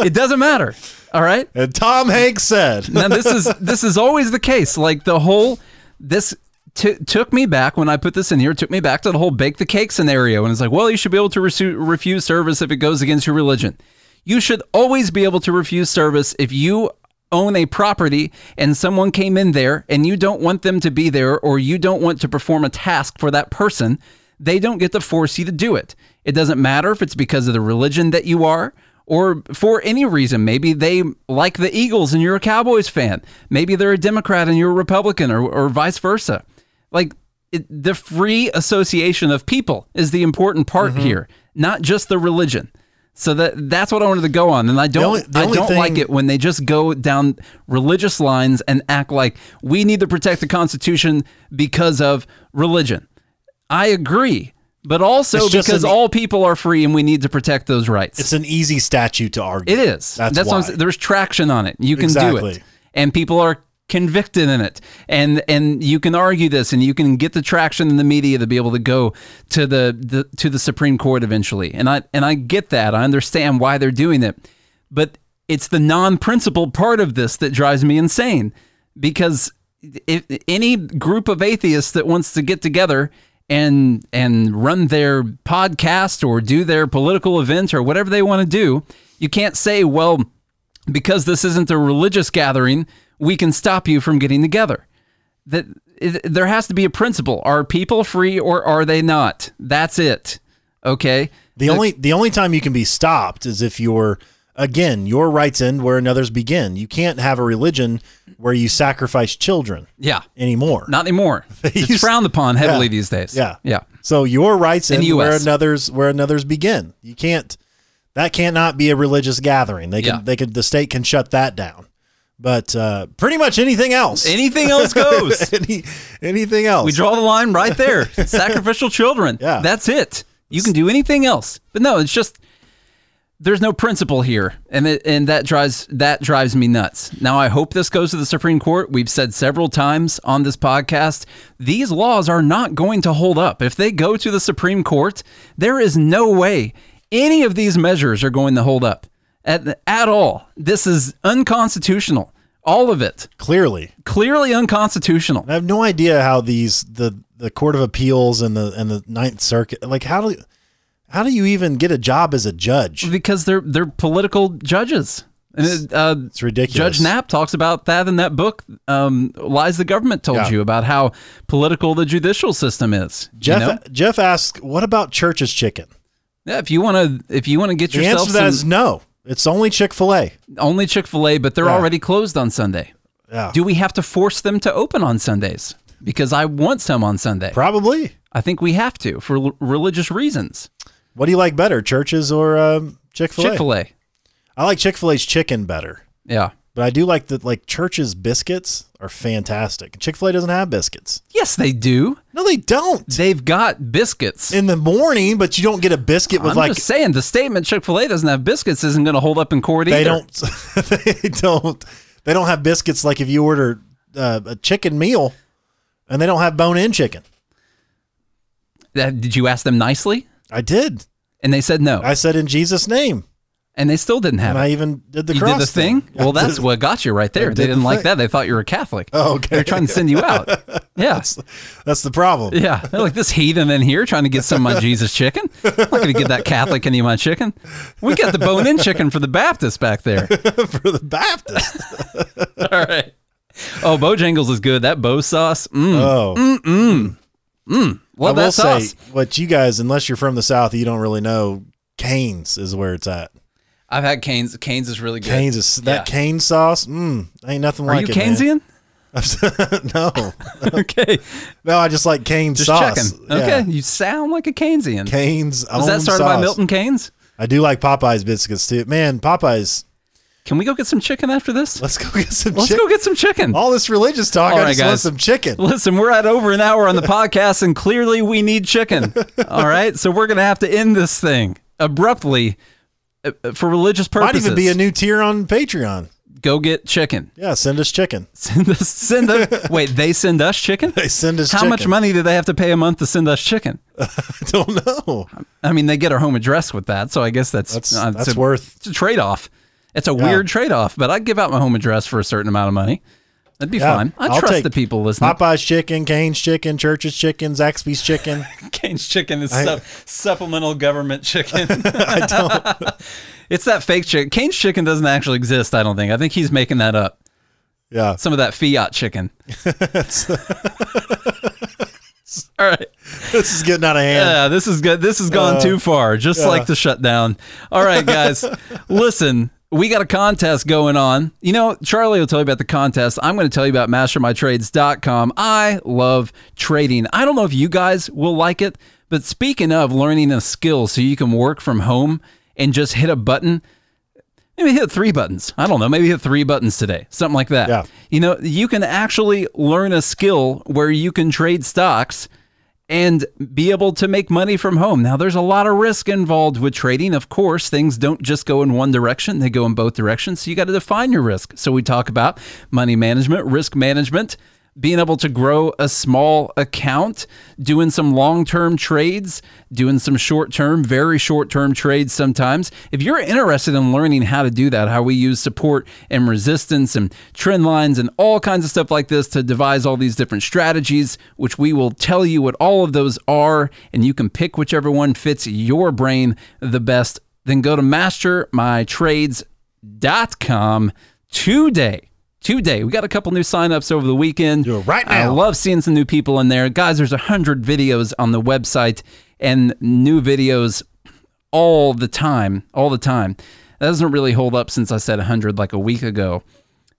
Speaker 3: It doesn't matter. All right?
Speaker 2: And Tom Hanks said,
Speaker 3: now this is this is always the case. Like the whole this t- took me back when I put this in here. Took me back to the whole bake the cake scenario, and it's like, well, you should be able to resu- refuse service if it goes against your religion. You should always be able to refuse service if you own a property and someone came in there and you don't want them to be there or you don't want to perform a task for that person. They don't get to force you to do it. It doesn't matter if it's because of the religion that you are or for any reason. Maybe they like the Eagles and you're a Cowboys fan. Maybe they're a Democrat and you're a Republican, or, or vice versa. Like it, the free association of people is the important part mm-hmm. here, not just the religion. So that that's what I wanted to go on, and I don't
Speaker 2: only- the
Speaker 3: I don't like it when they just go down religious lines and act like we need to protect the Constitution because of religion. I agree, but also because
Speaker 2: an-
Speaker 3: all people are free and we need to protect those rights.
Speaker 2: it's an easy statute to argue.
Speaker 3: It is.
Speaker 2: That's,
Speaker 3: what I'm
Speaker 2: why.
Speaker 3: saying. There's traction on it. You can do it, and people are convicted in it, and and you can argue this, and you can get the traction in the media to be able to go to the, the to the Supreme Court eventually. And I and I get that. I understand why they're doing it, but it's the non-principled part of this that drives me insane because if any group of atheists that wants to get together and and run their podcast or do their political event or whatever they want to do, you can't say, well, because this isn't a religious gathering, we can stop you from getting together. That there has to be a principle. Are people free or are they not? That's it. Okay.
Speaker 2: The only the only time you can be stopped is if you're again your rights end where another's begin. You can't have a religion where you sacrifice children
Speaker 3: Yeah.
Speaker 2: anymore.
Speaker 3: Not anymore. [LAUGHS] It's
Speaker 2: used-
Speaker 3: frowned upon heavily
Speaker 2: Yeah.
Speaker 3: these days.
Speaker 2: Yeah.
Speaker 3: Yeah.
Speaker 2: So your rights end where another's where another's begin. You can't that cannot be a religious gathering. They can
Speaker 3: Yeah.
Speaker 2: they could the state can shut that down. But uh, pretty much anything else.
Speaker 3: Anything else [LAUGHS] goes.
Speaker 2: Any, anything else.
Speaker 3: We draw the line right there. [LAUGHS] Sacrificial children.
Speaker 2: Yeah.
Speaker 3: That's it. You can do anything else. But no, it's just there's no principle here. And it, and that drives that drives me nuts. Now I hope this goes to the Supreme Court. We've said several times on this podcast, these laws are not going to hold up. If they go to the Supreme Court, there is no way any of these measures are going to hold up at at all. This is unconstitutional. All of it.
Speaker 2: Clearly.
Speaker 3: Clearly unconstitutional.
Speaker 2: I have no idea how these the the Court of Appeals and the and the Ninth Circuit like how do how do you even get a job as a judge?
Speaker 3: because they're they're political judges. And it, uh,
Speaker 2: It's ridiculous.
Speaker 3: Judge Knapp talks about that in that book. Um, Lies the government told
Speaker 2: Yeah.
Speaker 3: you about how political the judicial system is. you
Speaker 2: Jeff
Speaker 3: know?
Speaker 2: Jeff asked, "What about church's chicken?"
Speaker 3: yeah. If you want to, if you want to get
Speaker 2: The
Speaker 3: yourself
Speaker 2: answer to that is
Speaker 3: some,
Speaker 2: no. It's only Chick Fil A.
Speaker 3: only Chick Fil A, but they're
Speaker 2: Yeah.
Speaker 3: already closed on Sunday.
Speaker 2: Yeah,
Speaker 3: Do we have to force them to open on Sundays? Because I want some on Sunday.
Speaker 2: probably.
Speaker 3: I think we have to for l- religious reasons.
Speaker 2: What do you like better, churches or um, Chick Fil A?
Speaker 3: Chick Fil A.
Speaker 2: I like Chick Fil A's chicken better,
Speaker 3: Yeah.
Speaker 2: But I do like that. like church's biscuits are fantastic. Chick Fil A doesn't have biscuits.
Speaker 3: Yes, they do.
Speaker 2: No, they don't.
Speaker 3: They've got biscuits.
Speaker 2: In the morning, but you don't get a biscuit with
Speaker 3: I'm
Speaker 2: like
Speaker 3: just saying the statement Chick Fil A doesn't have biscuits isn't going to hold up in court
Speaker 2: they
Speaker 3: either.
Speaker 2: don't [LAUGHS] they don't they don't have biscuits like if you order uh, a chicken meal and they don't have bone in chicken.
Speaker 3: Uh, Did you ask them nicely?
Speaker 2: I did.
Speaker 3: And they said no.
Speaker 2: I said in Jesus' name.
Speaker 3: And they still didn't have
Speaker 2: And
Speaker 3: it.
Speaker 2: I even did the
Speaker 3: you did the thing?
Speaker 2: Yeah,
Speaker 3: Well, that's what got you right there.
Speaker 2: did
Speaker 3: They
Speaker 2: the
Speaker 3: didn't like
Speaker 2: thing.
Speaker 3: that. They thought you were a Catholic. [LAUGHS]
Speaker 2: Oh, okay.
Speaker 3: They're trying to send you out. [LAUGHS] Yeah.
Speaker 2: That's the problem.
Speaker 3: Yeah. They're like, this heathen in here trying to get some of my [LAUGHS] Jesus chicken. I'm not going to get that Catholic any of my chicken. We got the bone in chicken for the Baptist back there.
Speaker 2: For the Baptist.
Speaker 3: All right. Oh, Bojangles is good. That Bo sauce. Mm.
Speaker 2: Oh.
Speaker 3: Love
Speaker 2: I will
Speaker 3: that
Speaker 2: say,
Speaker 3: sauce.
Speaker 2: what you guys, unless you're from the South, you don't really know. Canes is where it's at.
Speaker 3: I've had Canes. Canes is really good.
Speaker 2: Canes is that
Speaker 3: Yeah.
Speaker 2: cane sauce. Mmm, ain't nothing
Speaker 3: Are
Speaker 2: like it. you
Speaker 3: Keynesian? [LAUGHS]
Speaker 2: no, [LAUGHS]
Speaker 3: okay.
Speaker 2: no, I just like cane
Speaker 3: Just
Speaker 2: sauce.
Speaker 3: checking. Okay.
Speaker 2: Yeah.
Speaker 3: You sound like a Keynesian.
Speaker 2: Canes.
Speaker 3: Was that started by Milton Keynes?
Speaker 2: I do like Popeyes biscuits too. Man, Popeyes.
Speaker 3: Can we go get some chicken after this?
Speaker 2: Let's go get some
Speaker 3: Let's go get some chicken.
Speaker 2: All this religious talk.
Speaker 3: All
Speaker 2: I
Speaker 3: right,
Speaker 2: just want some chicken.
Speaker 3: Listen, we're at over an hour on the podcast, and clearly we need chicken. [LAUGHS] All right, so we're gonna have to end this thing abruptly for religious purposes.
Speaker 2: Might even be a new tier on Patreon.
Speaker 3: go get chicken.
Speaker 2: Yeah, send us chicken. [LAUGHS]
Speaker 3: Send us. Send us. [LAUGHS] wait, they send us chicken.
Speaker 2: They send us
Speaker 3: How
Speaker 2: chicken.
Speaker 3: much money do they have to pay a month to send us chicken? [LAUGHS]
Speaker 2: I don't know.
Speaker 3: I mean, they get our home address with that, so I guess that's
Speaker 2: That's
Speaker 3: uh,
Speaker 2: that's
Speaker 3: it's a,
Speaker 2: worth.
Speaker 3: it's a trade off. It's a weird trade off, but I'd give out my home address for a certain amount of money. That'd be
Speaker 2: Yeah,
Speaker 3: fine. I
Speaker 2: I'll
Speaker 3: trust the people listening.
Speaker 2: Popeye's chicken, Cane's chicken, Church's chicken, Zaxby's chicken. [LAUGHS]
Speaker 3: Cane's chicken is
Speaker 2: I-
Speaker 3: sup- supplemental government chicken. [LAUGHS]
Speaker 2: I don't. [LAUGHS]
Speaker 3: it's that fake chicken. Cane's chicken doesn't actually exist. I don't think. I think he's making that up.
Speaker 2: Yeah.
Speaker 3: Some of that fiat chicken. All right.
Speaker 2: This is getting out of hand.
Speaker 3: Yeah, this is good. This has gone
Speaker 2: Uh,
Speaker 3: too far, just like the shutdown. All right, guys, listen. We got a contest going on. You know, Charlie will tell you about the contest. I'm going to tell you about mastermytrades.com. I love trading. I don't know if you guys will like it, but speaking of learning a skill so you can work from home and just hit a button, maybe hit three buttons. I don't know. Maybe hit three buttons today, something like that.
Speaker 2: Yeah.
Speaker 3: You know, you can actually learn a skill where you can trade stocks and be able to make money from home. Now, there's a lot of risk involved with trading. Of course, things don't just go in one direction, they go in both directions. So you got to define your risk. So we talk about money management, risk management, being able to grow a small account, doing some long term trades, doing some short term, very short term trades sometimes. If you're interested in learning how to do that, how we use support and resistance and trend lines and all kinds of stuff like this to devise all these different strategies, which we will tell you what all of those are, and you can pick whichever one fits your brain the best, then go to mastermytrades.com today. Today, we got a couple new signups over the weekend.
Speaker 2: Do it right
Speaker 3: I love seeing some new people in there. Guys, there's a hundred videos on the website and new videos all the time. All the time. That doesn't really hold up since I said 100 like a week ago.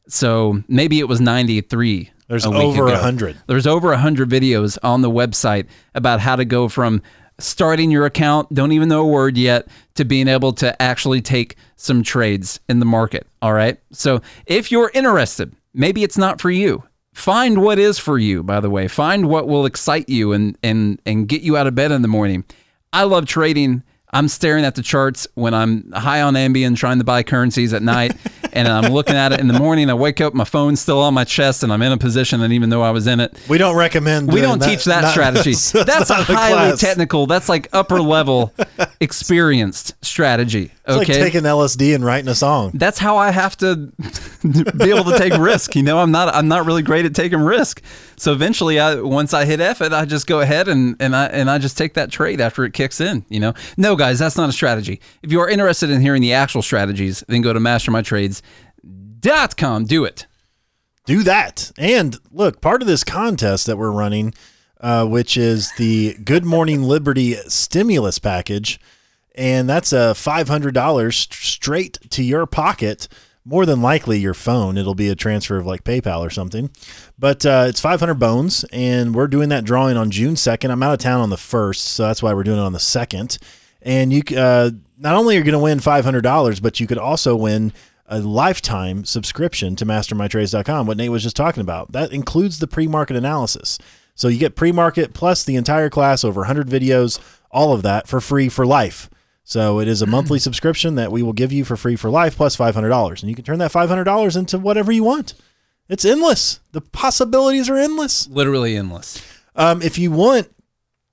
Speaker 3: So maybe it was 93.
Speaker 2: There's
Speaker 3: a week
Speaker 2: over
Speaker 3: ago.
Speaker 2: 100.
Speaker 3: There's over 100 videos on the website about how to go from starting your account, don't even know a word yet, to being able to actually take some trades in the market. All right. So if you're interested, maybe it's not for you. Find what is for you, by the way. Find what will excite you and and and get you out of bed in the morning. I love trading. I'm staring at the charts when I'm high on Ambien trying to buy currencies at night [LAUGHS] and I'm looking at it in the morning. I wake up, my phone's still on my chest and I'm in a position and even though I was in it.
Speaker 2: We don't recommend.
Speaker 3: We don't teach that strategy. [LAUGHS] That's, a highly
Speaker 2: class.
Speaker 3: technical, that's like upper level [LAUGHS] experienced strategy.
Speaker 2: It's like
Speaker 3: Okay.
Speaker 2: taking LSD and writing a song.
Speaker 3: that's how I have to [LAUGHS] be able to take risk. You know, I'm not I'm not really great at taking risk. So eventually I once I hit F it, I just go ahead and, and I and I just take that trade after it kicks in, you know. No guys, that's not a strategy. If you are interested in hearing the actual strategies, then go to mastermytrades.com. Do it.
Speaker 2: do that. And look, part of this contest that we're running, uh, which is the Good Morning Liberty stimulus package, and that's a five hundred dollars straight to your pocket. More than likely your phone. It'll be a transfer of like PayPal or something. But uh, it's 500 bones, and we're doing that drawing on June 2nd. I'm out of town on the 1st, so that's why we're doing it on the 2nd. And you uh, not only are you going to win $500, but you could also win a lifetime subscription to mastermytrades.com, what Nate was just talking about. That includes the pre market analysis. So you get pre market plus the entire class, over 100 videos, all of that for free for life. So it is a monthly [CLEARS THROAT] subscription that we will give you for free for life plus $500. And you can turn that $500 into whatever you want. It's endless. The possibilities are endless.
Speaker 3: Literally endless.
Speaker 2: Um, if you want,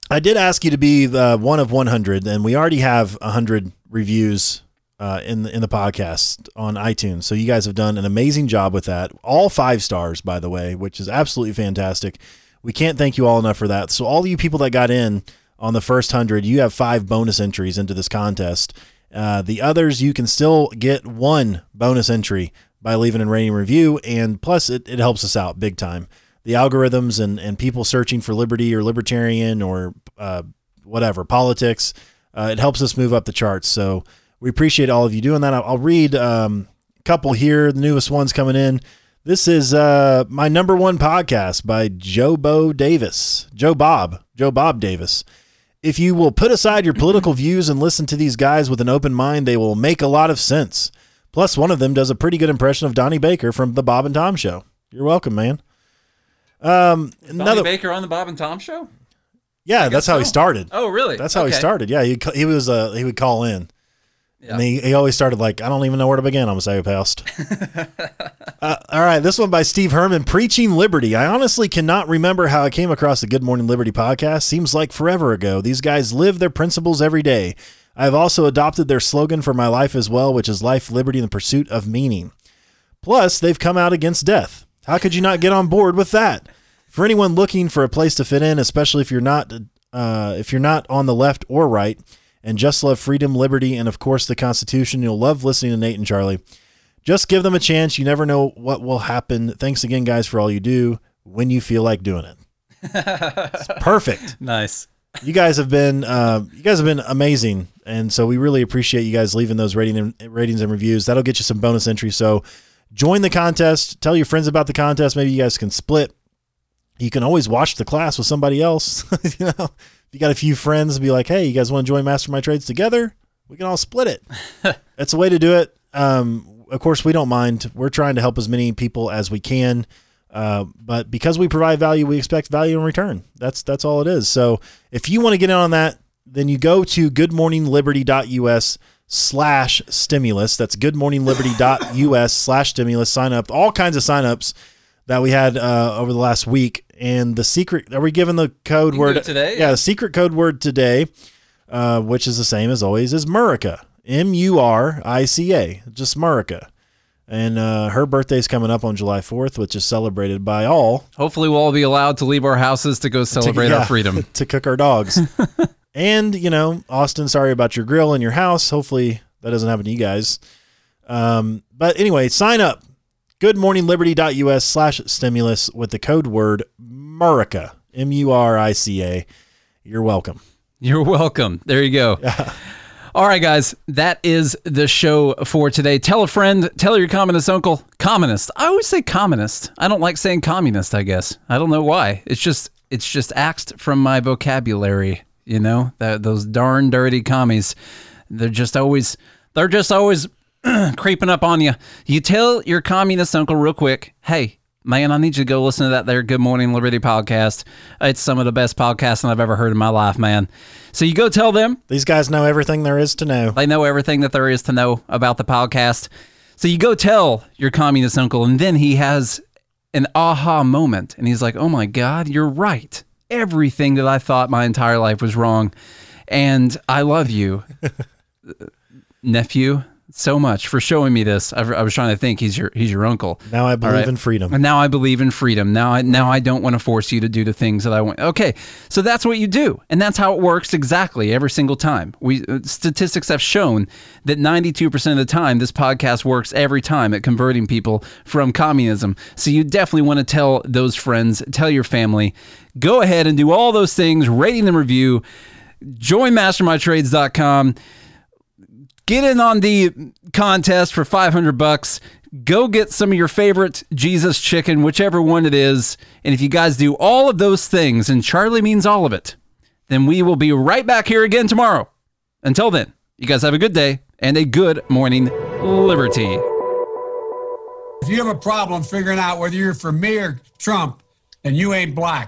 Speaker 2: I did ask you to be the one of 100, and we already have 100 reviews uh, in the in the podcast on iTunes. So you guys have done an amazing job with that. All five stars, by the way, which is absolutely fantastic. We can't thank you all enough for that. So all you people that got in on the first hundred, you have five bonus entries into this contest. Uh, the others, you can still get one bonus entry by leaving a rating review, and plus it, it helps us out big time. The algorithms and, and people searching for liberty or libertarian or uh, whatever politics, uh, it helps us move up the charts. So we appreciate all of you doing that. I'll, I'll read um, a couple here, the newest ones coming in. This is uh, my number one podcast by Joe Bo Davis, Joe Bob, Joe Bob Davis. If you will put aside your political views and listen to these guys with an open mind, they will make a lot of sense. Plus, one of them does a pretty good impression of Donnie Baker from the Bob and Tom Show. You're welcome, man. Um,
Speaker 3: Donnie
Speaker 2: another,
Speaker 3: Baker on the Bob and Tom show?
Speaker 2: yeah, that's how he started.
Speaker 3: Oh, really?
Speaker 2: That's how he started. Yeah, he he was uh he would call in.
Speaker 3: Yeah.
Speaker 2: And he, he always started like, I don't even know where to begin. I'm say past. [LAUGHS] uh, all right, this one by Steve Herman, preaching liberty. I honestly cannot remember how I came across the Good Morning Liberty podcast. Seems like forever ago. These guys live their principles every day. I have also adopted their slogan for my life as well, which is life, liberty, and the pursuit of meaning. Plus, they've come out against death. How could you not get on board with that? For anyone looking for a place to fit in, especially if you're not uh, if you're not on the left or right, and just love freedom, liberty, and of course the Constitution, you'll love listening to Nate and Charlie. Just give them a chance. You never know what will happen. Thanks again, guys, for all you do when you feel like doing it. It's [LAUGHS] perfect
Speaker 3: Nice.
Speaker 2: you guys have been uh, you guys have been amazing, and so we really appreciate you guys leaving those rating and, ratings and reviews. That'll get you some bonus entries. So join the contest. Tell your friends about the contest. Maybe you guys can split. You can always watch the class with somebody else. [LAUGHS] you know, if you got a few friends, be like, hey, you guys want to join Master My Trades together? We can all split it. [LAUGHS] That's a way to do it. Um, of course, we don't mind. We're trying to help as many people as we can. Uh, but because we provide value, we expect value in return. That's that's all it is. So if you want to get in on that, then you go to goodmorningliberty.us slash stimulus. That's goodmorningliberty.us slash stimulus. Sign up. All kinds of signups that we had uh, over the last week. And the secret, are we given the code word
Speaker 3: today,
Speaker 2: Yeah, the secret code word today, uh, which is the same as always, is Murica. M U R I C A. Just Murica. And uh, her birthday's coming up on July 4th, which is celebrated by all
Speaker 3: Hopefully, we'll all be allowed to leave our houses to go celebrate
Speaker 2: yeah,
Speaker 3: our freedom. [LAUGHS]
Speaker 2: to cook our dogs. [LAUGHS] and, you know, Austin, sorry about your grill in your house. Hopefully that doesn't happen to you guys. Um, but anyway, sign up. Goodmorningliberty.us slash stimulus with the code word Murica. M U R I C A. You're welcome.
Speaker 3: You're welcome. There you go. [LAUGHS] All right, guys, that is the show for today. Tell a friend, tell your communist uncle, communist. I always say communist. I don't like saying communist, I guess. I don't know why. It's just it's just axed from my vocabulary, you know? That those darn dirty commies. They're just always they're just always [CLEARS THROAT] creeping up on you. You tell your communist uncle real quick, "Hey, Man, I need you to go listen to that there Good Morning Liberty podcast. It's some of the best podcasting I've ever heard in my life, man. So you go tell them.
Speaker 2: These guys know everything there is to know.
Speaker 3: They know everything that there is to know about the podcast. So you go tell your communist uncle, and then he has an aha moment. And he's like, oh my God, you're right. Everything that I thought my entire life was wrong. And I love you, [LAUGHS] nephew, so much for showing me this. I, I was trying to think he's your he's your uncle.
Speaker 2: Now I believe
Speaker 3: right.
Speaker 2: in freedom.
Speaker 3: And now I believe in freedom. Now I now I don't want to force you to do the things that I want. Okay, so that's what you do, and that's how it works exactly every single time. We uh, statistics have shown that 92% of the time this podcast works every time at converting people from communism. So you definitely want to tell those friends, tell your family, go ahead and do all those things, rating and review. Join mastermytrades.com get in on the contest for 500 bucks. Go get some of your favorite jesus chicken whichever one it is. And if you guys do all of those things and charlie means all of it then we will be right back here again tomorrow. Until then you guys have a good day and a good morning liberty.
Speaker 4: If you have a problem figuring out whether you're for me or Trump, and you ain't black.